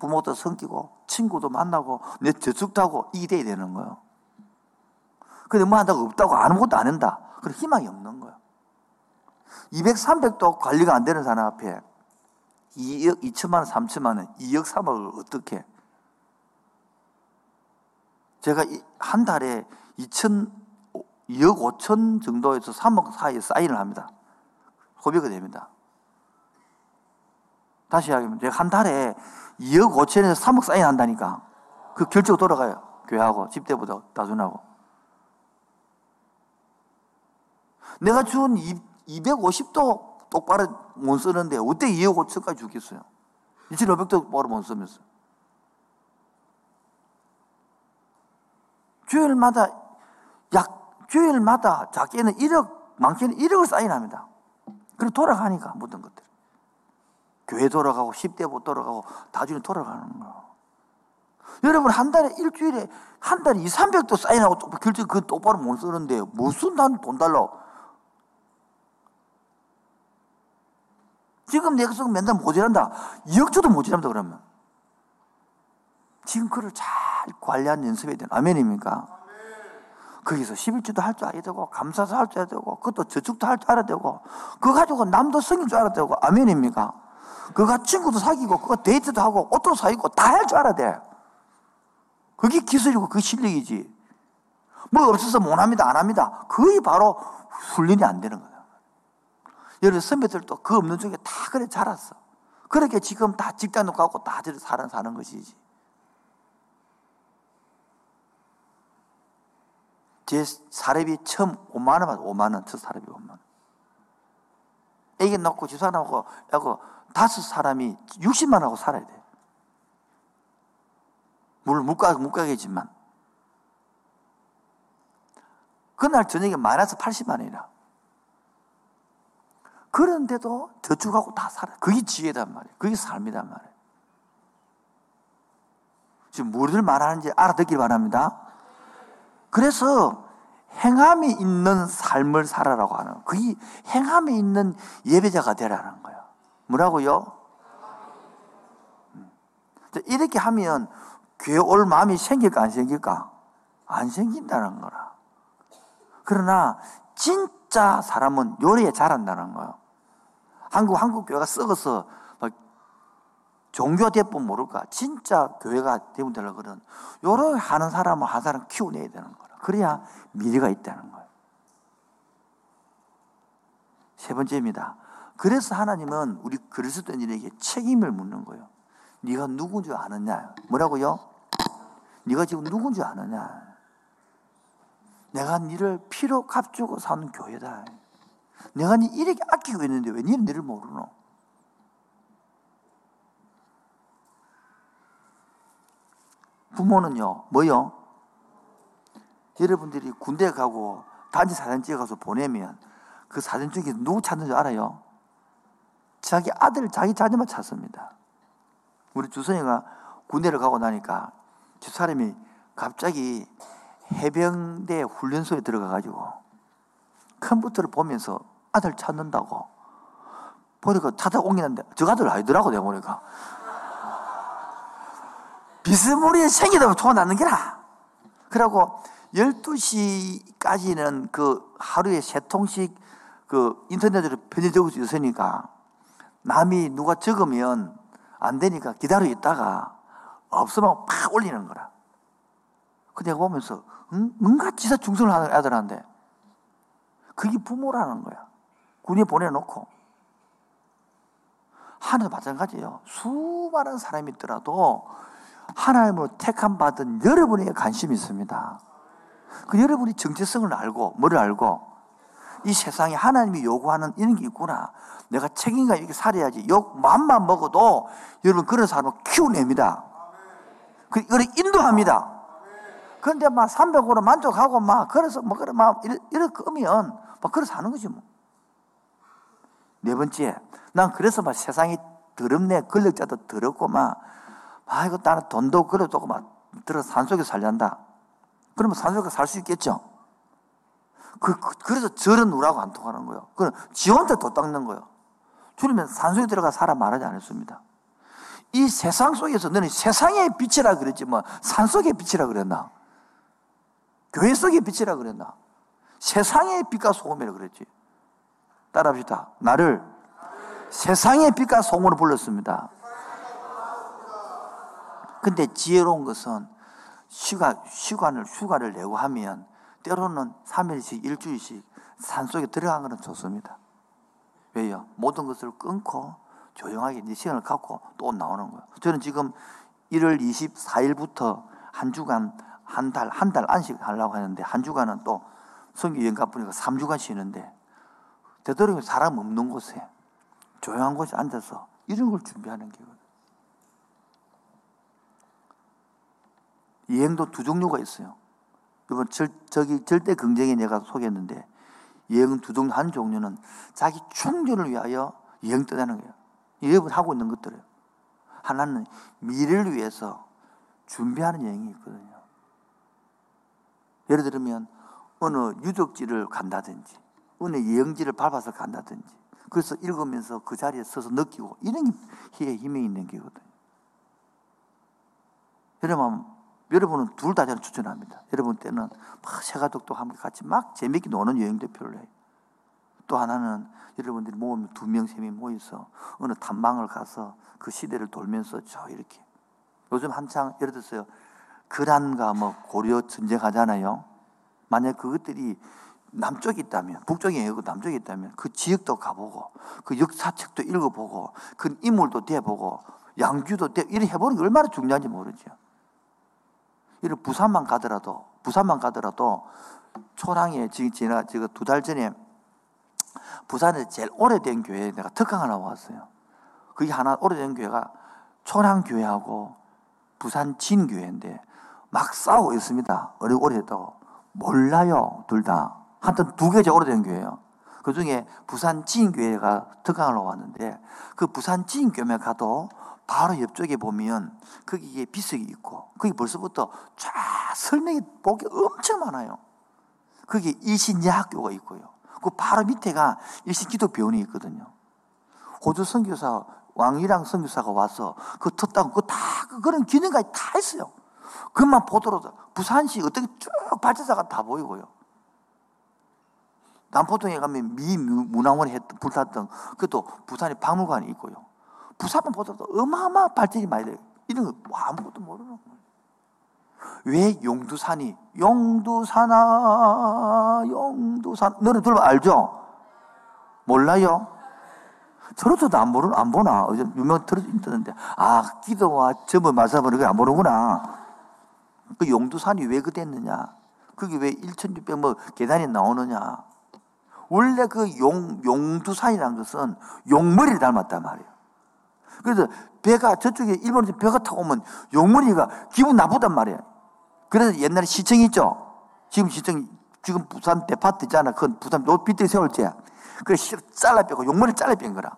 부모도 섬기고 친구도 만나고 내 저축도 하고 이게 돼야 되는 거예요. 근데 뭐 한다고 없다고 아무것도 안 한다. 그럼 희망이 없는 거예요. 200, 300도 관리가 안 되는 사람 앞에 2억 2천만 원, 3천만 원, 2억 3억을 어떻게? 제가 한 달에 2천, 2억 5천 정도에서 3억 사이에 사인을 합니다. 소비가 됩니다. 다시 이야기하면 제가 한 달에 2억 5천에서 3억 사인 한다니까. 그 결제가 돌아가요. 교회하고 집대보다 다준하고. 내가 준 250도 똑바로 못 쓰는데 어떻게 2억 5천까지 주겠어요? 2,500도 똑바로 못 쓰면서. 주일마다 약 주일마다 작게는 1억, 많게는 1억을 사인합니다. 그리고 돌아가니까 모든 것들. 교회 돌아가고 10대부 돌아가고 다중에 돌아가는 거. 여러분 한 달에 일주일에 한 달에 2, 300도 사인하고 결제 그 똑바로 못 쓰는데 무슨 난 돈 달라 지금 내 백성 맨날 모자란다. 역주도 모자란다 그러면. 지금 그를 잘 관리하는 연습해야 되는 아멘입니까? 거기서 11주도 할 줄 알아야 되고, 감사도 할 줄 알아야 되고, 그것도 저축도 할 줄 알아야 되고, 그거 가지고 남도 성인 줄 알아야 되고, 아멘입니까? 그거 친구도 사귀고, 그거 데이트도 하고, 옷도 사귀고, 다 할 줄 알아야 돼. 그게 기술이고, 그게 실력이지. 뭐 없어서 못 합니다, 안 합니다. 그게 바로 훈련이 안 되는 거야. 여러 선배들도 그 없는 중에 다 그래 자랐어. 그렇게 지금 다 직장도 가고 다 사는, 사는 것이지. 제 사례비 처음 5만 원, 5만 원, 첫 사례비 5만 원. 애기 낳고 집사람하고 하고 다섯 사람이 60만 하고 살아야 돼. 물론 묵가, 묵가겠지만. 그날 저녁에 마이너스 80만 원이라. 그런데도 저축하고 다 살아. 그게 지혜단 말이에요. 그게 삶이단 말이에요. 지금 무엇을 말하는지 알아듣길 바랍니다. 그래서 행함이 있는 삶을 살아라고 하는 그게 행함이 있는 예배자가 되라는 거예요. 뭐라고요? 이렇게 하면 교회 올 마음이 생길까 안 생길까? 안 생긴다는 거라. 그러나 진 짜 사람은 요리에 잘한다는 거예요. 한국 한국 교회가 썩어서 종교 대법 모를까? 진짜 교회가 대문 되려거든. 요런 하는 사람은 한 사람 키워내야 되는 거라. 그래야 미래가 있다는 거예요. 세 번째입니다. 그래서 하나님은 우리 그리스도인에게 책임을 묻는 거예요. 네가 누군 줄 아느냐? 뭐라고요? 네가 지금 누군 줄 아느냐? 내가 니를 피로 값주고 사는 교회다. 내가 니 이렇게 아끼고 있는데 왜 니는 니를 모르노? 부모는요, 뭐요? 여러분들이 군대 가고 단지 사진 찍어서 보내면 그 사진 중에 누구 찾는 줄 알아요? 자기 아들, 자기 자녀만 찾습니다. 우리 주선이가 군대를 가고 나니까 저 사람이 갑자기 해병대 훈련소에 들어가가지고 컴퓨터를 보면서 아들 찾는다고 보니까 찾아 옮기는데 저 아들 아니더라고 내가 보니까 비스무리에 생기다 보면 낳는 게라 그러고 12시까지는 그 하루에 세 통씩 그 인터넷으로 편지 적을 수 있으니까 남이 누가 적으면 안 되니까 기다려 있다가 없으면 팍 올리는 거라. 그 내가 보면서 응? 뭔가 지사 중성을 하는 애들한테 그게 부모라는 거야. 군에 보내놓고 하나도 마찬가지예요. 수많은 사람이 있더라도 하나님으로 택함 받은 여러분에게 관심이 있습니다. 그 여러분이 정체성을 알고 뭐를 알고 이 세상에 하나님이 요구하는 이런 게 있구나. 내가 책임감 이렇게 살아야지. 욕 맘만 먹어도 여러분 그런 사람을 키워냅니다. 그, 이걸 인도합니다. 그런데 막 300으로 만족하고 막 그래서 뭐 그래 막 이래 끄면 막 그래서 하는 거지 뭐. 네 번째, 난 그래서 막 세상이 더럽네, 권력자도 더럽고 막, 아, 이거 나는 돈도 그래도 막 들어 산속에 살란다. 그러면 산속에 살 수 있겠죠? 그, 그, 래서 저런 누라고 안 통하는 거예요. 그럼 지 혼자 도 닦는 거예요. 주님은 산속에 들어가 살아 말하지 않았습니다. 이 세상 속에서 너는 세상의 빛이라 그랬지 뭐 산속의 빛이라 그랬나? 교회 속의 빛이라 그랬나? 세상의 빛과 소금이라 그랬지. 따라합시다. 나를 세상의 빛과 소금으로 불렀습니다. 근데 지혜로운 것은 휴가, 휴관을, 휴가를 내고 하면 때로는 3일씩, 일주일씩 산속에 들어간 것은 좋습니다. 왜요? 모든 것을 끊고 조용하게 네 시간을 갖고 또 나오는 거예요. 저는 지금 1월 24일부터 한 주간 한 달, 한 달 안식 하려고 하는데 한 주간은 또 성교 여행 가보니까 3주간 쉬는데 되도록 사람 없는 곳에 조용한 곳에 앉아서 이런 걸 준비하는 거예요. 여행도 두 종류가 있어요. 이번 절, 저기 절대 긍정에 내가 소개했는데 여행 두 종류 한 종류는 자기 충전을 위하여 여행 떠나는 거예요. 여러분 하고 있는 것들을 하나는 미래를 위해서 준비하는 여행이 있거든요. 예를 들면 어느 유적지를 간다든지 어느 여행지를 밟아서 간다든지 그래서 읽으면서 그 자리에 서서 느끼고 이런 게 힘이 있는 게거든요. 여러분, 여러분은 둘 다 저는 추천합니다. 여러분 때는 막 새 가족도 함께 같이 막 재밌게 노는 여행도 필요해요. 또 하나는 여러분들이 모으면 두 명, 세 명 모여서 어느 탐방을 가서 그 시대를 돌면서 저 이렇게 요즘 한창 예를 들어서요. 그란과 뭐 고려 전쟁하잖아요. 만약 그것들이 남쪽에 있다면, 북쪽에 아니고 남쪽에 있다면 그 지역도 가보고 그 역사책도 읽어보고 그 인물도 대보고 양주도 대 이렇게 해보는 게 얼마나 중요한지 모르죠. 이런 부산만 가더라도 부산만 가더라도 초랑에 지금 지나 지금 두 달 전에 부산에 제일 오래된 교회에 내가 특강 하나 왔어요. 그게 하나 오래된 교회가 초랑교회하고 부산 진교회인데 막 싸우고 있습니다. 어느 오래됐다고. 몰라요, 둘 다. 한편 두 개째 오래된 교회예요. 그 중에 부산 진교회가 특강을 왔는데 그 부산 진교회 가도 바로 옆쪽에 보면 거기에 비석이 있고 거기 벌써부터 쫙 설명이 보기 엄청 많아요. 거기 일신예학교가 있고요. 그 바로 밑에가 일신 기독 병원이 있거든요. 호주 선교사 왕이랑 선교사가 와서 그 텄다고 그다 그런 기능까지 다 했어요. 그것만 보더라도 부산시 어떻게 쭉 발전사가 다 보이고요. 남포동에 가면 미 문화원에 했던 불탔던 그것도 부산에 박물관이 있고요. 부산만 보더라도 어마어마한 발전이 많이 돼요. 이런 거뭐 아무것도 모르는 거예요. 왜 용두산이 용두산아 용두산 노래 들어 알죠? 몰라요? 저로도 안 보는 안 보나 유명 들었는데 아 기도와 점을 맞아보는 거안 보는구나. 그 용두산이 왜 그랬느냐? 그게 왜 1,600 뭐 계단이 나오느냐? 원래 그 용, 용두산이라는 것은 용머리를 닮았단 말이에요. 그래서 배가 저쪽에 일본에서 배가 타고 오면 용머리가 기분 나쁘단 말이에요. 그래서 옛날에 시청 있죠? 지금 시청, 지금 부산 대파트 있잖아. 그건 부산 노피트 세울 때. 그래서 잘라 빼고 용머리 잘라 뺀 거라.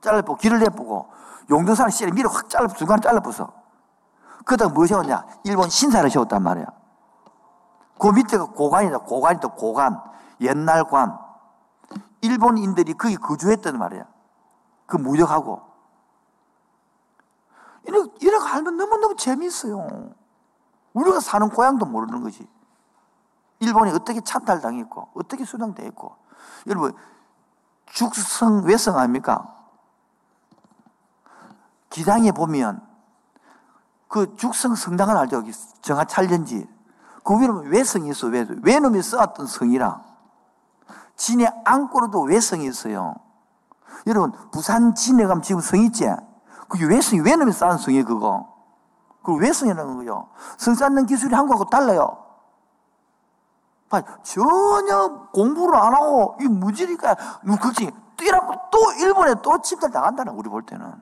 잘라 빼고 길을 내보고 용두산을 씨를 밀어 확 잘라, 중간에 잘라 부서. 그러다가 뭐 세웠냐? 일본 신사를 세웠단 말이야. 그 밑에가 고관이다. 고관이다. 고관. 옛날 관. 일본인들이 거기 거주했단 말이야. 그 무역하고. 이렇게, 이렇게 알면 너무너무 재미있어요. 우리가 사는 고향도 모르는 거지. 일본이 어떻게 찬탈당했고, 어떻게 수당됐고. 여러분, 죽성, 외성 아닙니까? 기장에 보면 그 죽성 성당을 알죠? 정화 찰련지. 그 위로 외성이 있어, 외성. 외놈이 써왔던 성이라. 진해 안고로도 외성이 있어요. 여러분, 부산 진해 가면 지금 성 있지? 그게 외성이, 외놈이 쌓은 성이 그거. 그 외성이라는 거요. 성 쌓는 기술이 한국하고 달라요. 전혀 공부를 안 하고, 이 무지리가, 그렇지. 또 일본에 또 침탈 당한다는 우리 볼 때는.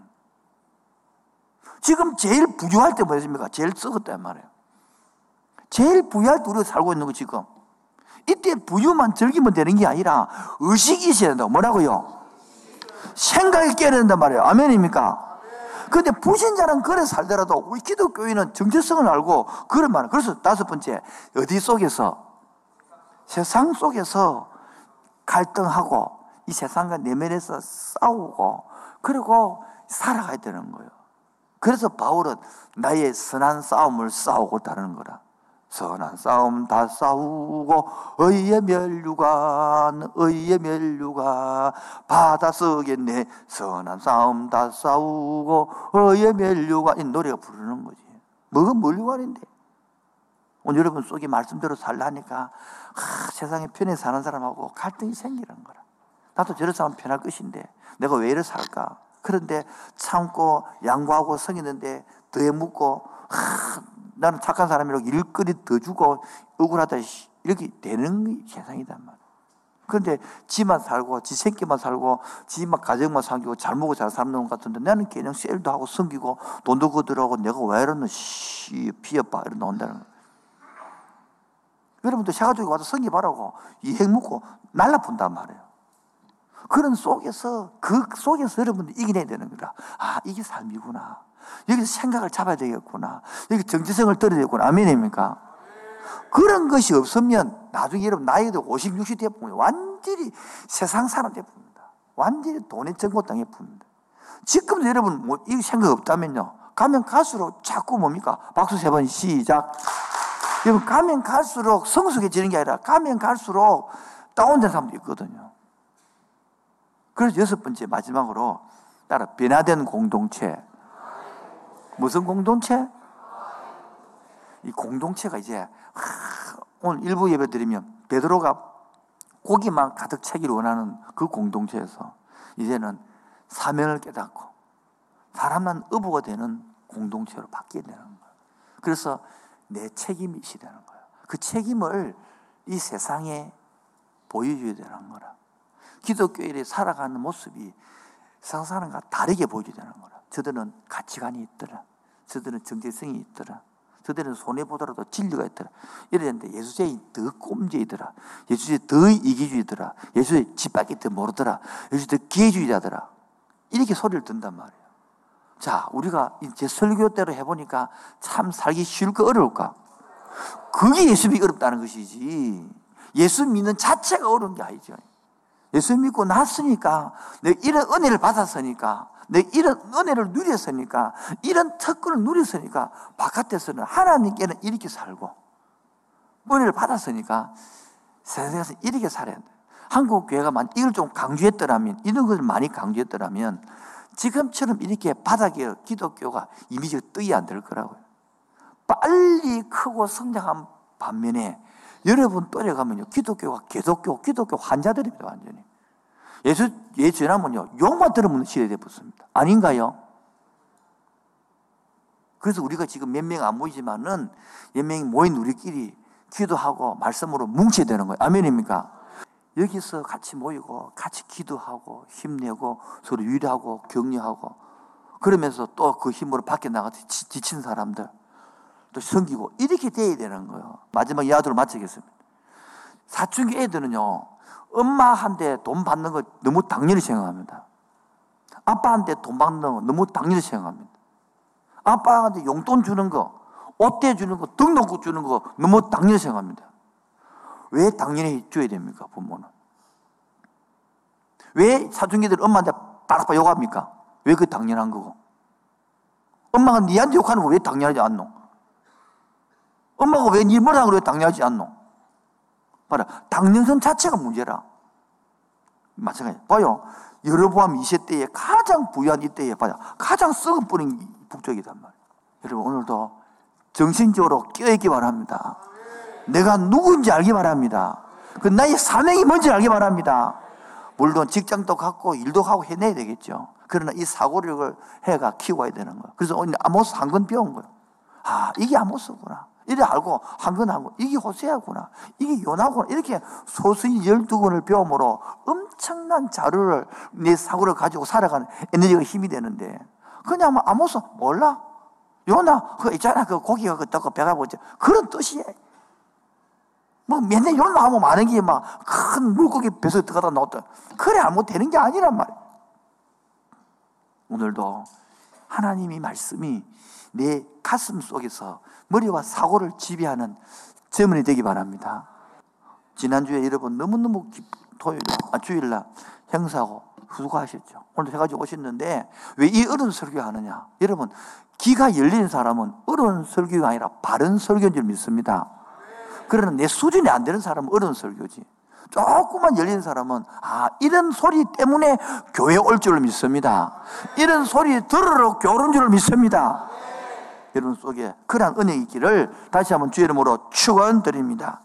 지금 제일 부유할 때 뭐였습니까? 제일 썩었단 말이에요. 제일 부유할 때 우리가 살고 있는 거 지금. 이때 부유만 즐기면 되는 게 아니라 의식이 있어야 된다. 뭐라고요? 생각이 깨야 된단 말이에요. 아멘입니까? 근데 부신자는 그래 살더라도 우리 기독교인은 정체성을 알고 그런 말. 그래서 다섯 번째 어디 속에서 세상 속에서 갈등하고 이 세상과 내면에서 싸우고 그리고 살아가야 되는 거예요. 그래서 바울은 나의 선한 싸움을 싸우고 다는 거라. 선한 싸움 다 싸우고 의의 멸류관 의의 멸류관 받아쓰겠네 선한 싸움 다 싸우고 의의 멸류관 이 노래가 부르는 거지. 뭐가 멸류관인데. 오늘 여러분 속에 말씀대로 살라니까 아, 세상에 편히 사는 사람하고 갈등이 생기는 거라. 나도 저런 사람 편할 것인데 내가 왜 이래 살까 그런데 참고 양보하고 성했는데 더해 묻고 아, 나는 착한 사람이라고 일거리 더 주고 억울하다 이렇게 되는 세상이단 말이야. 그런데 지만 살고 지 새끼만 살고 지만 가정만 살고 잘 먹고 잘 사는 것 같은데 나는 그냥 셀도 하고 섬기고 돈도 거들하고 내가 왜 이러는 씨 피어봐 이런 나온다는 거야. 여러분도 샤가족에 와서 섬기바라고 이행 묻고 날라푼단 말이에요. 그런 속에서 그 속에서 여러분들 이겨내야 되는 거다. 아 이게 삶이구나. 여기서 생각을 잡아야 되겠구나. 여기 정체성을 떨어야 되겠구나. 아멘입니까? 그런 것이 없으면 나중에 여러분 나이도 50, 60 되면 완전히 세상 사람 되니다 완전히 돈의 전고땅에 풉니다. 지금도 여러분 뭐 이 생각 없다면요. 가면 갈수록 자꾸 뭡니까? 박수 세 번 시작. 여러분 가면 갈수록 성숙해지는 게 아니라 가면 갈수록 다운된 사람도 있거든요. 그래서 여섯 번째 마지막으로 따라 변화된 공동체. 무슨 공동체? 이 공동체가 이제 하, 오늘 일부 예배 드리면 베드로가 고기만 가득 차기를 원하는 그 공동체에서 이제는 사명을 깨닫고 사람만 어부가 되는 공동체로 바뀌어야 되는 거예요. 그래서 내 책임이 시되는 거예요. 그 책임을 이 세상에 보여줘야 되는 거라. 기독교인이 살아가는 모습이 세상 사람과 다르게 보여줘야 되는 거라. 저들은 가치관이 있더라. 저들은 정체성이 있더라. 저들은 손해보더라도 진리가 있더라. 이랬는데 예수제이 더 꼼제이더라. 예수제이 더 이기주의더라. 예수제이 집밖에 더 모르더라. 예수제이 더 기회주의자더라. 이렇게 소리를 듣단 말이에요. 자, 우리가 이제 설교대로 해보니까 참 살기 쉬울까 어려울까? 그게 예수 믿기 어렵다는 것이지. 예수 믿는 자체가 어려운 게 아니죠. 예수 믿고 났으니까, 내가 이런 은혜를 받았으니까, 내 이런 은혜를 누렸으니까, 이런 특권을 누렸으니까, 바깥에서는 하나님께는 이렇게 살고, 은혜를 받았으니까, 세상에서 이렇게 살아야 돼. 한국 교회가 만 이걸 좀 강조했더라면, 이런 것을 많이 강조했더라면, 지금처럼 이렇게 바닥에 기독교가 이미지가 뜨이 안 될 거라고요. 빨리 크고 성장한 반면에 여러분 또래 가면요. 기독교가 기독교, 기독교 환자들입니다, 완전히. 예수, 예수 지나면요. 욕만 들으면 시대에 붙습니다. 아닌가요? 그래서 우리가 지금 몇 명 안 모이지만은 몇 명이 모인 우리끼리 기도하고 말씀으로 뭉쳐야 되는 거예요. 아멘입니까? 여기서 같이 모이고 같이 기도하고 힘내고 서로 위로하고 격려하고 그러면서 또 그 힘으로 밖에 나가서 지친 사람들 또 섬기고 이렇게 돼야 되는 거예요. 마지막 이야기로 마치겠습니다. 사춘기 애들은요, 엄마한테 돈 받는 거 너무 당연히 생각합니다. 아빠한테 돈 받는 거 너무 당연히 생각합니다. 아빠한테 용돈 주는 거, 옷대 주는 거, 등록금 주는 거 너무 당연히 생각합니다. 왜 당연히 줘야 됩니까, 부모는? 왜 사춘기들 엄마한테 빠락빠 욕합니까? 왜 그 당연한 거고? 엄마가 니한테 욕하는 거 왜 당연하지 않노? 엄마가 왜 니 뭐라 그래 당연하지 않노? 봐라. 당연성 자체가 문제라. 마찬가지. 봐요. 여러보암 20대에 가장 부유한 이때에 봐요. 가장 썩은 뿌린 북쪽이단 말이에요. 여러분 오늘도 정신적으로 깨어있기 바랍니다. 내가 누구인지 알기 바랍니다. 그 나의 사명이 뭔지 알기 바랍니다. 물론 직장도 갖고 일도 하고 해내야 되겠죠. 그러나 이 사고력을 해가 키워야 되는 거예요. 그래서 오늘 아모스 한 건 배운 거예요. 아, 이게 아모스구나. 이래 알고 한 건 하고 이게 호세아구나. 이게 요나구나. 이렇게 소수인 12권을 배움으로 엄청난 자료를 내 사고를 가지고 살아가는 에너지가 힘이 되는데 그냥 뭐 아모스 몰라? 요나 그 있잖아 그 고기가 그 떠고 배가 보지 그런 뜻이에요. 뭐 맨날 요나 하면 많은 게 막 큰 물고기 배속에 들어가다 나왔다. 그래 안 되는 게 아니란 말이야. 오늘도 하나님이 말씀이 내 가슴 속에서 머리와 사고를 지배하는 제문이 되기 바랍니다. 지난주에 여러분 너무너무 토요일, 아, 주일날 행사하고 수고하셨죠. 오늘 해가지고 오셨는데 왜 이 어른 설교 하느냐? 여러분, 귀가 열린 사람은 어른 설교가 아니라 바른 설교인 줄 믿습니다. 그러나 내 수준이 안 되는 사람은 어른 설교지. 조금만 열린 사람은 아 이런 소리 때문에 교회 올 줄을 믿습니다. 이런 소리 들으러 온 줄을 믿습니다. 여러분 속에 그러한 은혜 있기를 다시 한번 주의 이름으로 축원드립니다.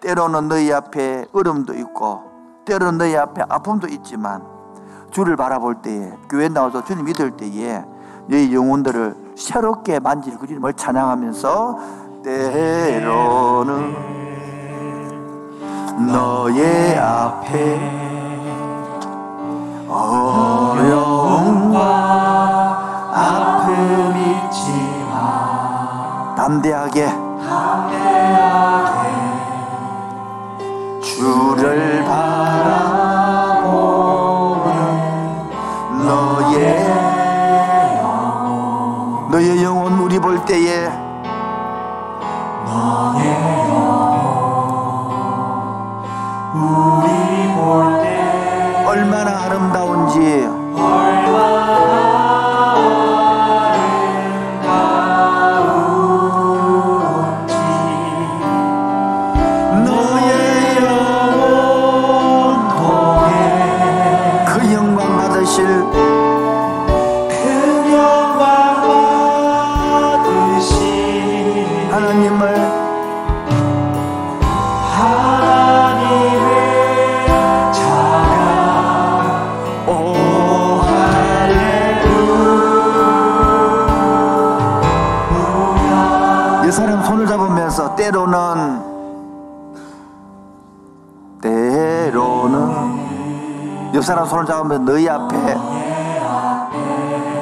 때로는 너희 앞에 어려움도 있고 때로는 너희 앞에 아픔도 있지만 주를 바라볼 때에 교회 나와서 주님 믿을 때에 너희 영혼들을 새롭게 만질 그 주님을 찬양하면서 때로는 너의 앞에 어려움과 아픔이 있지만 담대하게. 주를 바라보는 너의 영혼. 너의 영혼 우리 볼 때에. 너의 우리 볼 때 얼마나 아름다운지 하나님을 사람 손을 잡으면서 때로는 때로는 옆 사람 손을 잡으면 너희 앞에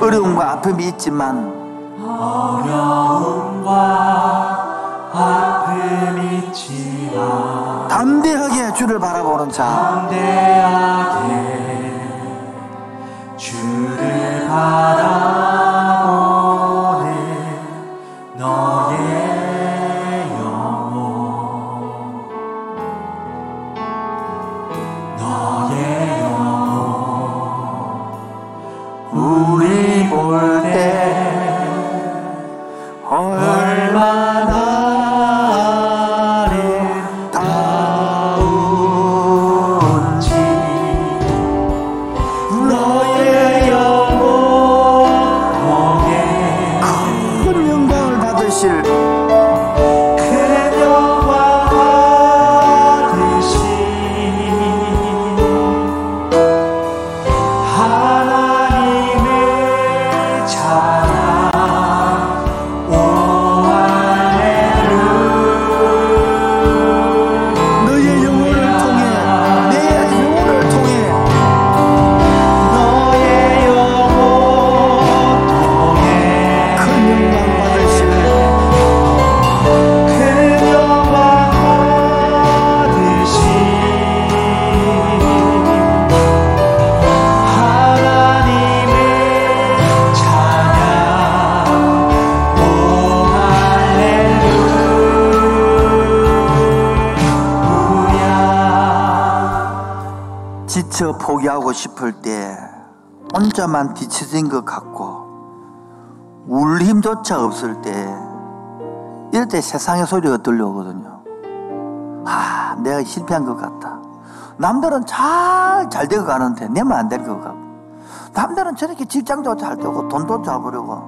어려움과 아픔이 있지만 담대하게 주를 바라보는 자. 주를 지쳐 포기하고 싶을 때 혼자만 뒤처진 것 같고 울 힘조차 없을 때 이럴 때 세상의 소리가 들려오거든요. 아, 내가 실패한 것 같다. 남들은 잘, 잘 되어 가는데 내만 안 될 것 같고. 남들은 저렇게 직장도 잘 되고 돈도 잡으려고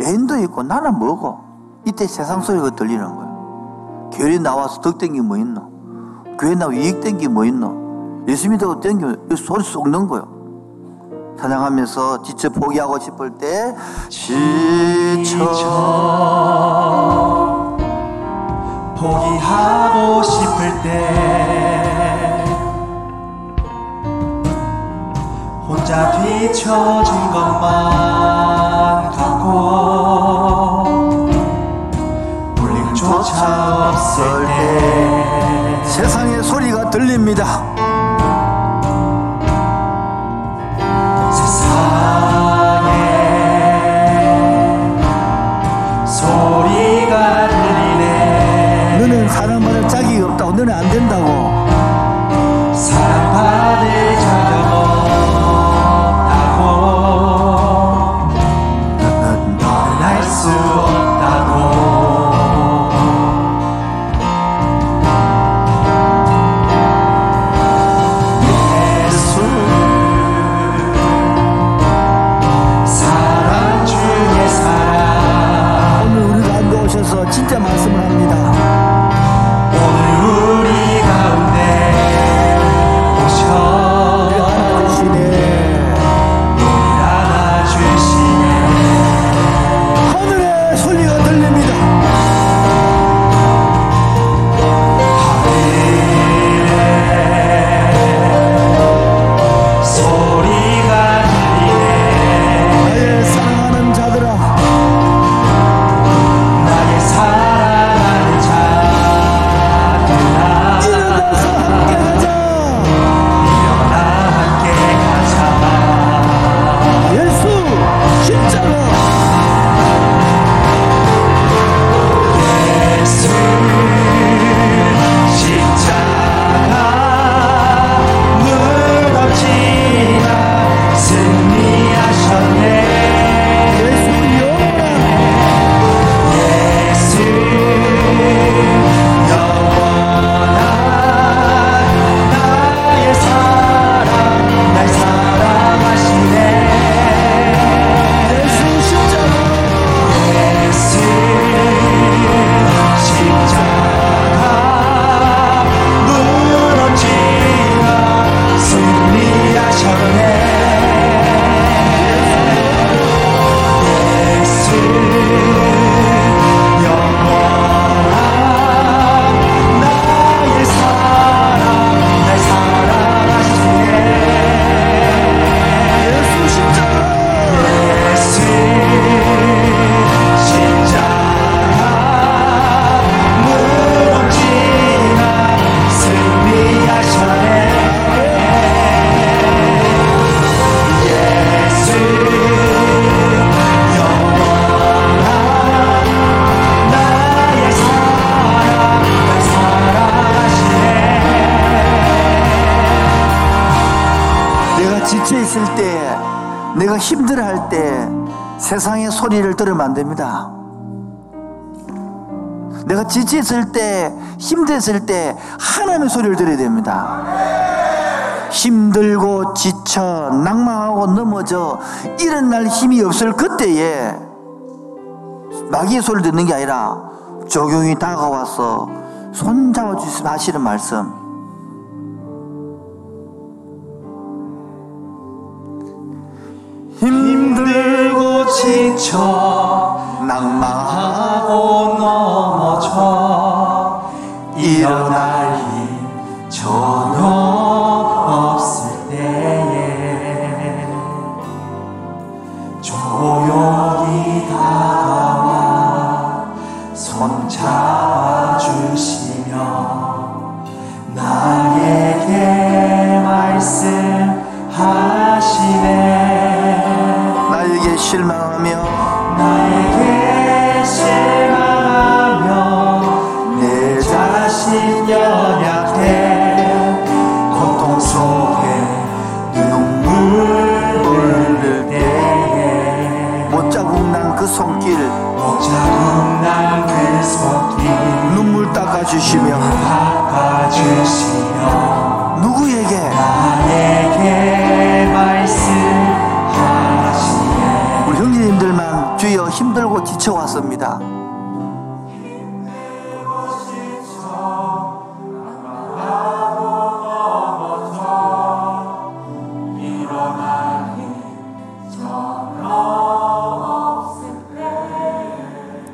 애인도 있고 나는 뭐고. 이때 세상 소리가 들리는 거예요. 교회 나와서 덕된 게뭐 있노? 교회 나와 이익 된게뭐 있노? 예수 땡겨 이 소리 쏙는 거요. 찬양하면서 지쳐 포기하고 싶을 때 지쳐 포기하고 싶을 때 혼자 뒤처진 것만 같고 울림조차 없을 때 세상의 소리가 들립니다. 내가 지쳤을 때, 힘들었을 때 하나님의 소리를 들어야 됩니다. 힘들고 지쳐 낭망하고 넘어져 이런 날 힘이 없을 그때에 마귀의 소리를 듣는 게 아니라 조용히 다가와서 손잡아 주시면 하시는 말씀 힘들고 지쳐 낭망하고 하고 넘어져 일어날 닦아주시며 닦아주시며 누구에게? 나에게 말씀하시네. 우리 형제님들만 주여 힘들고 지쳐왔습니다.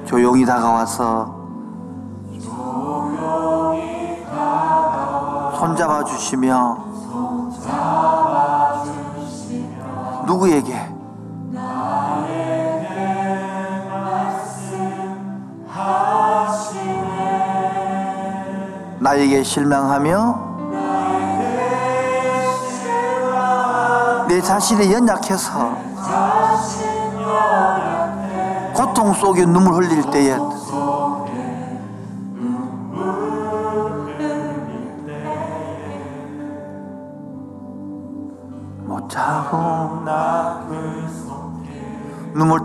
조용히 다가와서 잡아 주시며 누구에게? 나에게 실망하며 내 자신이 연약해서 고통 속에 눈물 흘릴 때에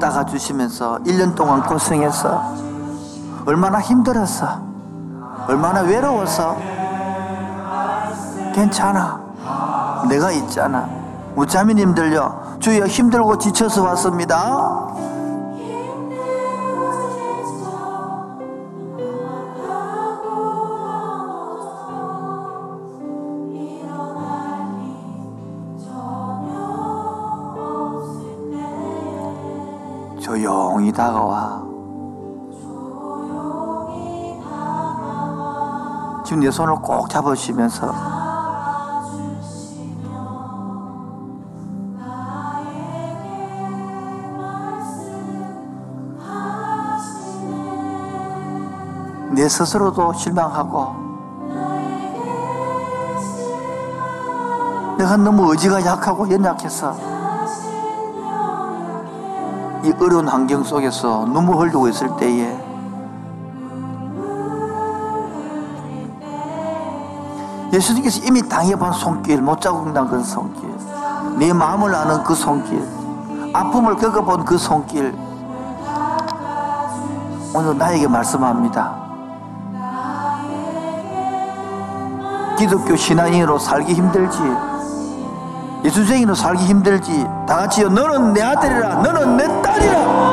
닦아 주시면서 1년 동안 고생했어 얼마나 힘들었어 얼마나 외로웠어 괜찮아. 내가 있잖아. 우자매님들요 주여 힘들고 지쳐서 왔습니다 다가와. 지금 내 손을 꼭 잡으시면서 내 스스로도 실망하고 내가 너무 의지가 약하고 연약해서 이 어려운 환경 속에서 눈물 흘리고 있을 때에 예수님께서 이미 당해본 손길, 못 자국 난 그 손길, 네 마음을 아는 그 손길, 아픔을 겪어본 그 손길, 오늘 나에게 말씀합니다. 기독교 신앙인으로 살기 힘들지, 예수쟁이로 살기 힘들지, 다 같이요. 너는 내 아들이라, 너는 내 딸이라.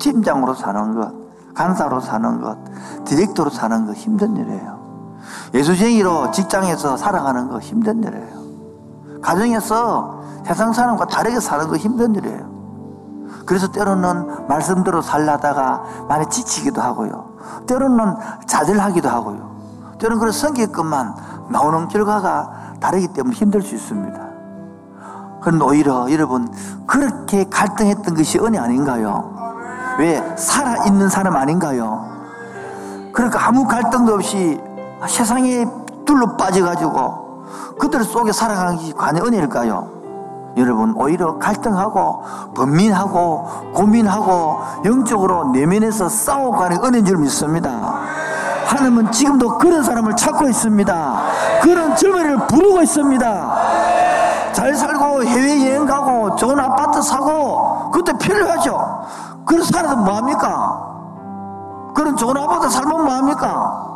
팀장으로 사는 것, 간사로 사는 것, 디렉터로 사는 것 힘든 일이에요. 예수쟁이로 직장에서 살아가는 거 힘든 일이에요. 가정에서 세상 사람과 다르게 사는 거 힘든 일이에요. 그래서 때로는 말씀대로 살라다가 많이 지치기도 하고요. 때로는 좌절하기도 하고요. 때로는 그런 성격것만 나오는 결과가 다르기 때문에 힘들 수 있습니다. 그런데 오히려 여러분 그렇게 갈등했던 것이 은혜 아닌가요? 왜 살아있는 사람 아닌가요? 그러니까 아무 갈등도 없이 세상에 둘러 빠져가지고 그들 속에 것이 과연 은혜일까요? 여러분 오히려 갈등하고 번민하고 고민하고 영적으로 내면에서 싸워가는 은혜인 줄 믿습니다. 하나님은 지금도 그런 사람을 찾고 있습니다. 그런 젊은이를 부르고 있습니다. 잘 살고 해외여행 가고 좋은 아파트 사고 그때 필요하죠. 그런 사람은 뭐합니까? 그런 좋은 아파트 살면 뭐합니까?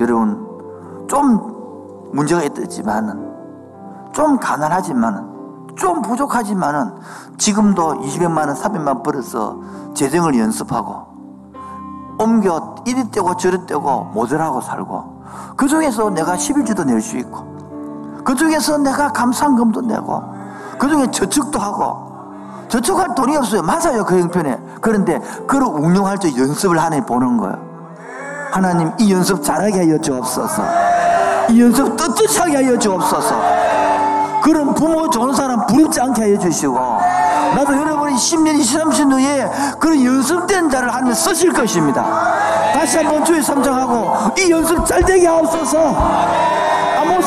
여러분 좀 문제가 있지만은 좀 가난하지만은 좀 부족하지만은 지금도 20만 원, 300만 원 벌어서 재정을 연습하고 옮겨 이리 떼고 저리 떼고 모자라고 살고 그 중에서 내가 11주도 낼 수 있고 그 중에서 내가 감상금도 내고 그 중에 저축도 하고 저축할 돈이 없어요. 맞아요 그 형편에. 그런데 그걸 운용할 때 연습을 하나 보는 거예요. 하나님 이 연습 잘하게 하여 주옵소서. 이 연습 떳떳하게 하여 주옵소서. 그런 부모 좋은 사람 부럽지 않게 하여 주시고 나도 여러분이 10년, 20, 30년 후에 그런 연습된 자를 하나님 쓰실 것입니다. 다시 한번 주의 삼정하고 이 연습 잘 되게 하옵소서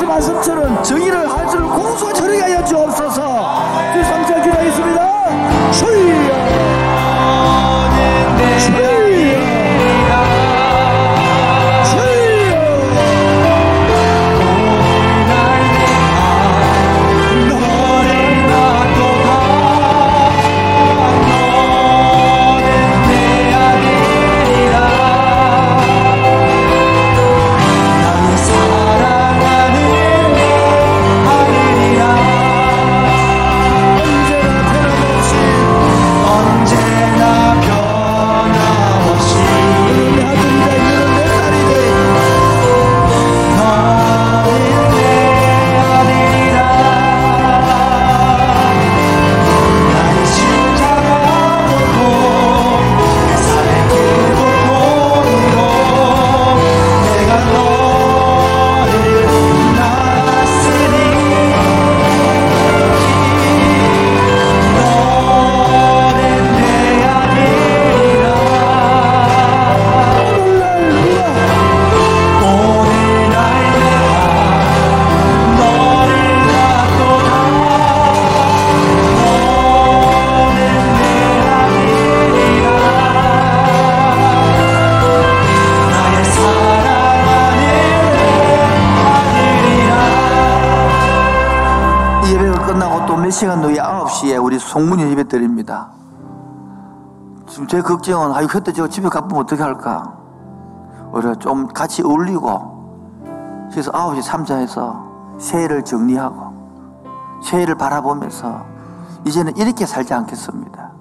말씀처럼 정의를 할줄 공수가 저르게 하여 주옵소서. 주의 삼정 기도하겠습니다. 주여 주여 주여 드립니다. 지금 제 걱정은, 아유, 그때 저 집에 가보면 어떻게 할까? 오히려 좀 같이 어울리고, 그래서 9시 참자해서 새해를 정리하고, 새해를 바라보면서, 이제는 이렇게 살지 않겠습니다.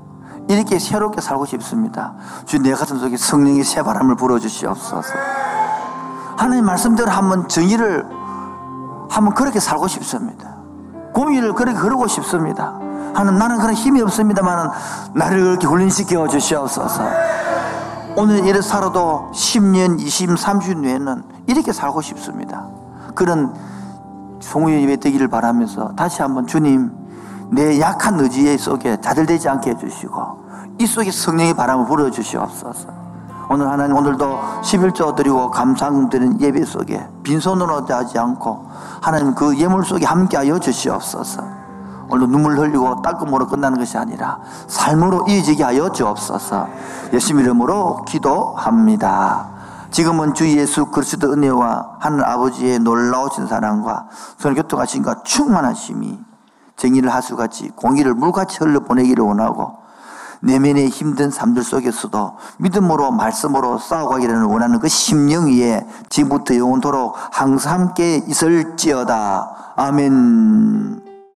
이렇게 새롭게 살고 싶습니다. 주 내 가슴 속에 성령의 새 바람을 불어주시옵소서. 하나님 말씀대로 한번 정의를 한번 그렇게 살고 싶습니다. 고민을 그렇게 그러고 싶습니다. 하는 나는 그런 힘이 없습니다만 나를 그렇게 훈련시켜 주시옵소서. 오늘 이래 살아도 10년, 20, 30년 후에는 이렇게 살고 싶습니다. 그런 송우의 예배 되기를 바라면서 다시 한번 주님 내 약한 의지의 속에 자들되지 않게 해주시고 이 속에 성령의 바람을 불어주시옵소서. 오늘 하나님 오늘도 11조 드리고 감사금 드리는 예배 속에 빈손으로 하지 않고 하나님 그 예물 속에 함께하여 주시옵소서. 오늘 눈물 흘리고 따끔으로 끝나는 것이 아니라 삶으로 이어지게 하여 주옵소서. 예수 이름으로 기도합니다. 지금은 주 예수 그리스도 은혜와 하늘 아버지의 놀라우신 사랑과 손을 교통하신과 충만하심이 정의를 하수같이 공의를 물같이 흘러 보내기를 원하고 내면의 힘든 삶들 속에서도 믿음으로 말씀으로 싸워가기를 원하는 그 심령 위에 지금부터 영원토록 항상 함께 있을지어다. 아멘.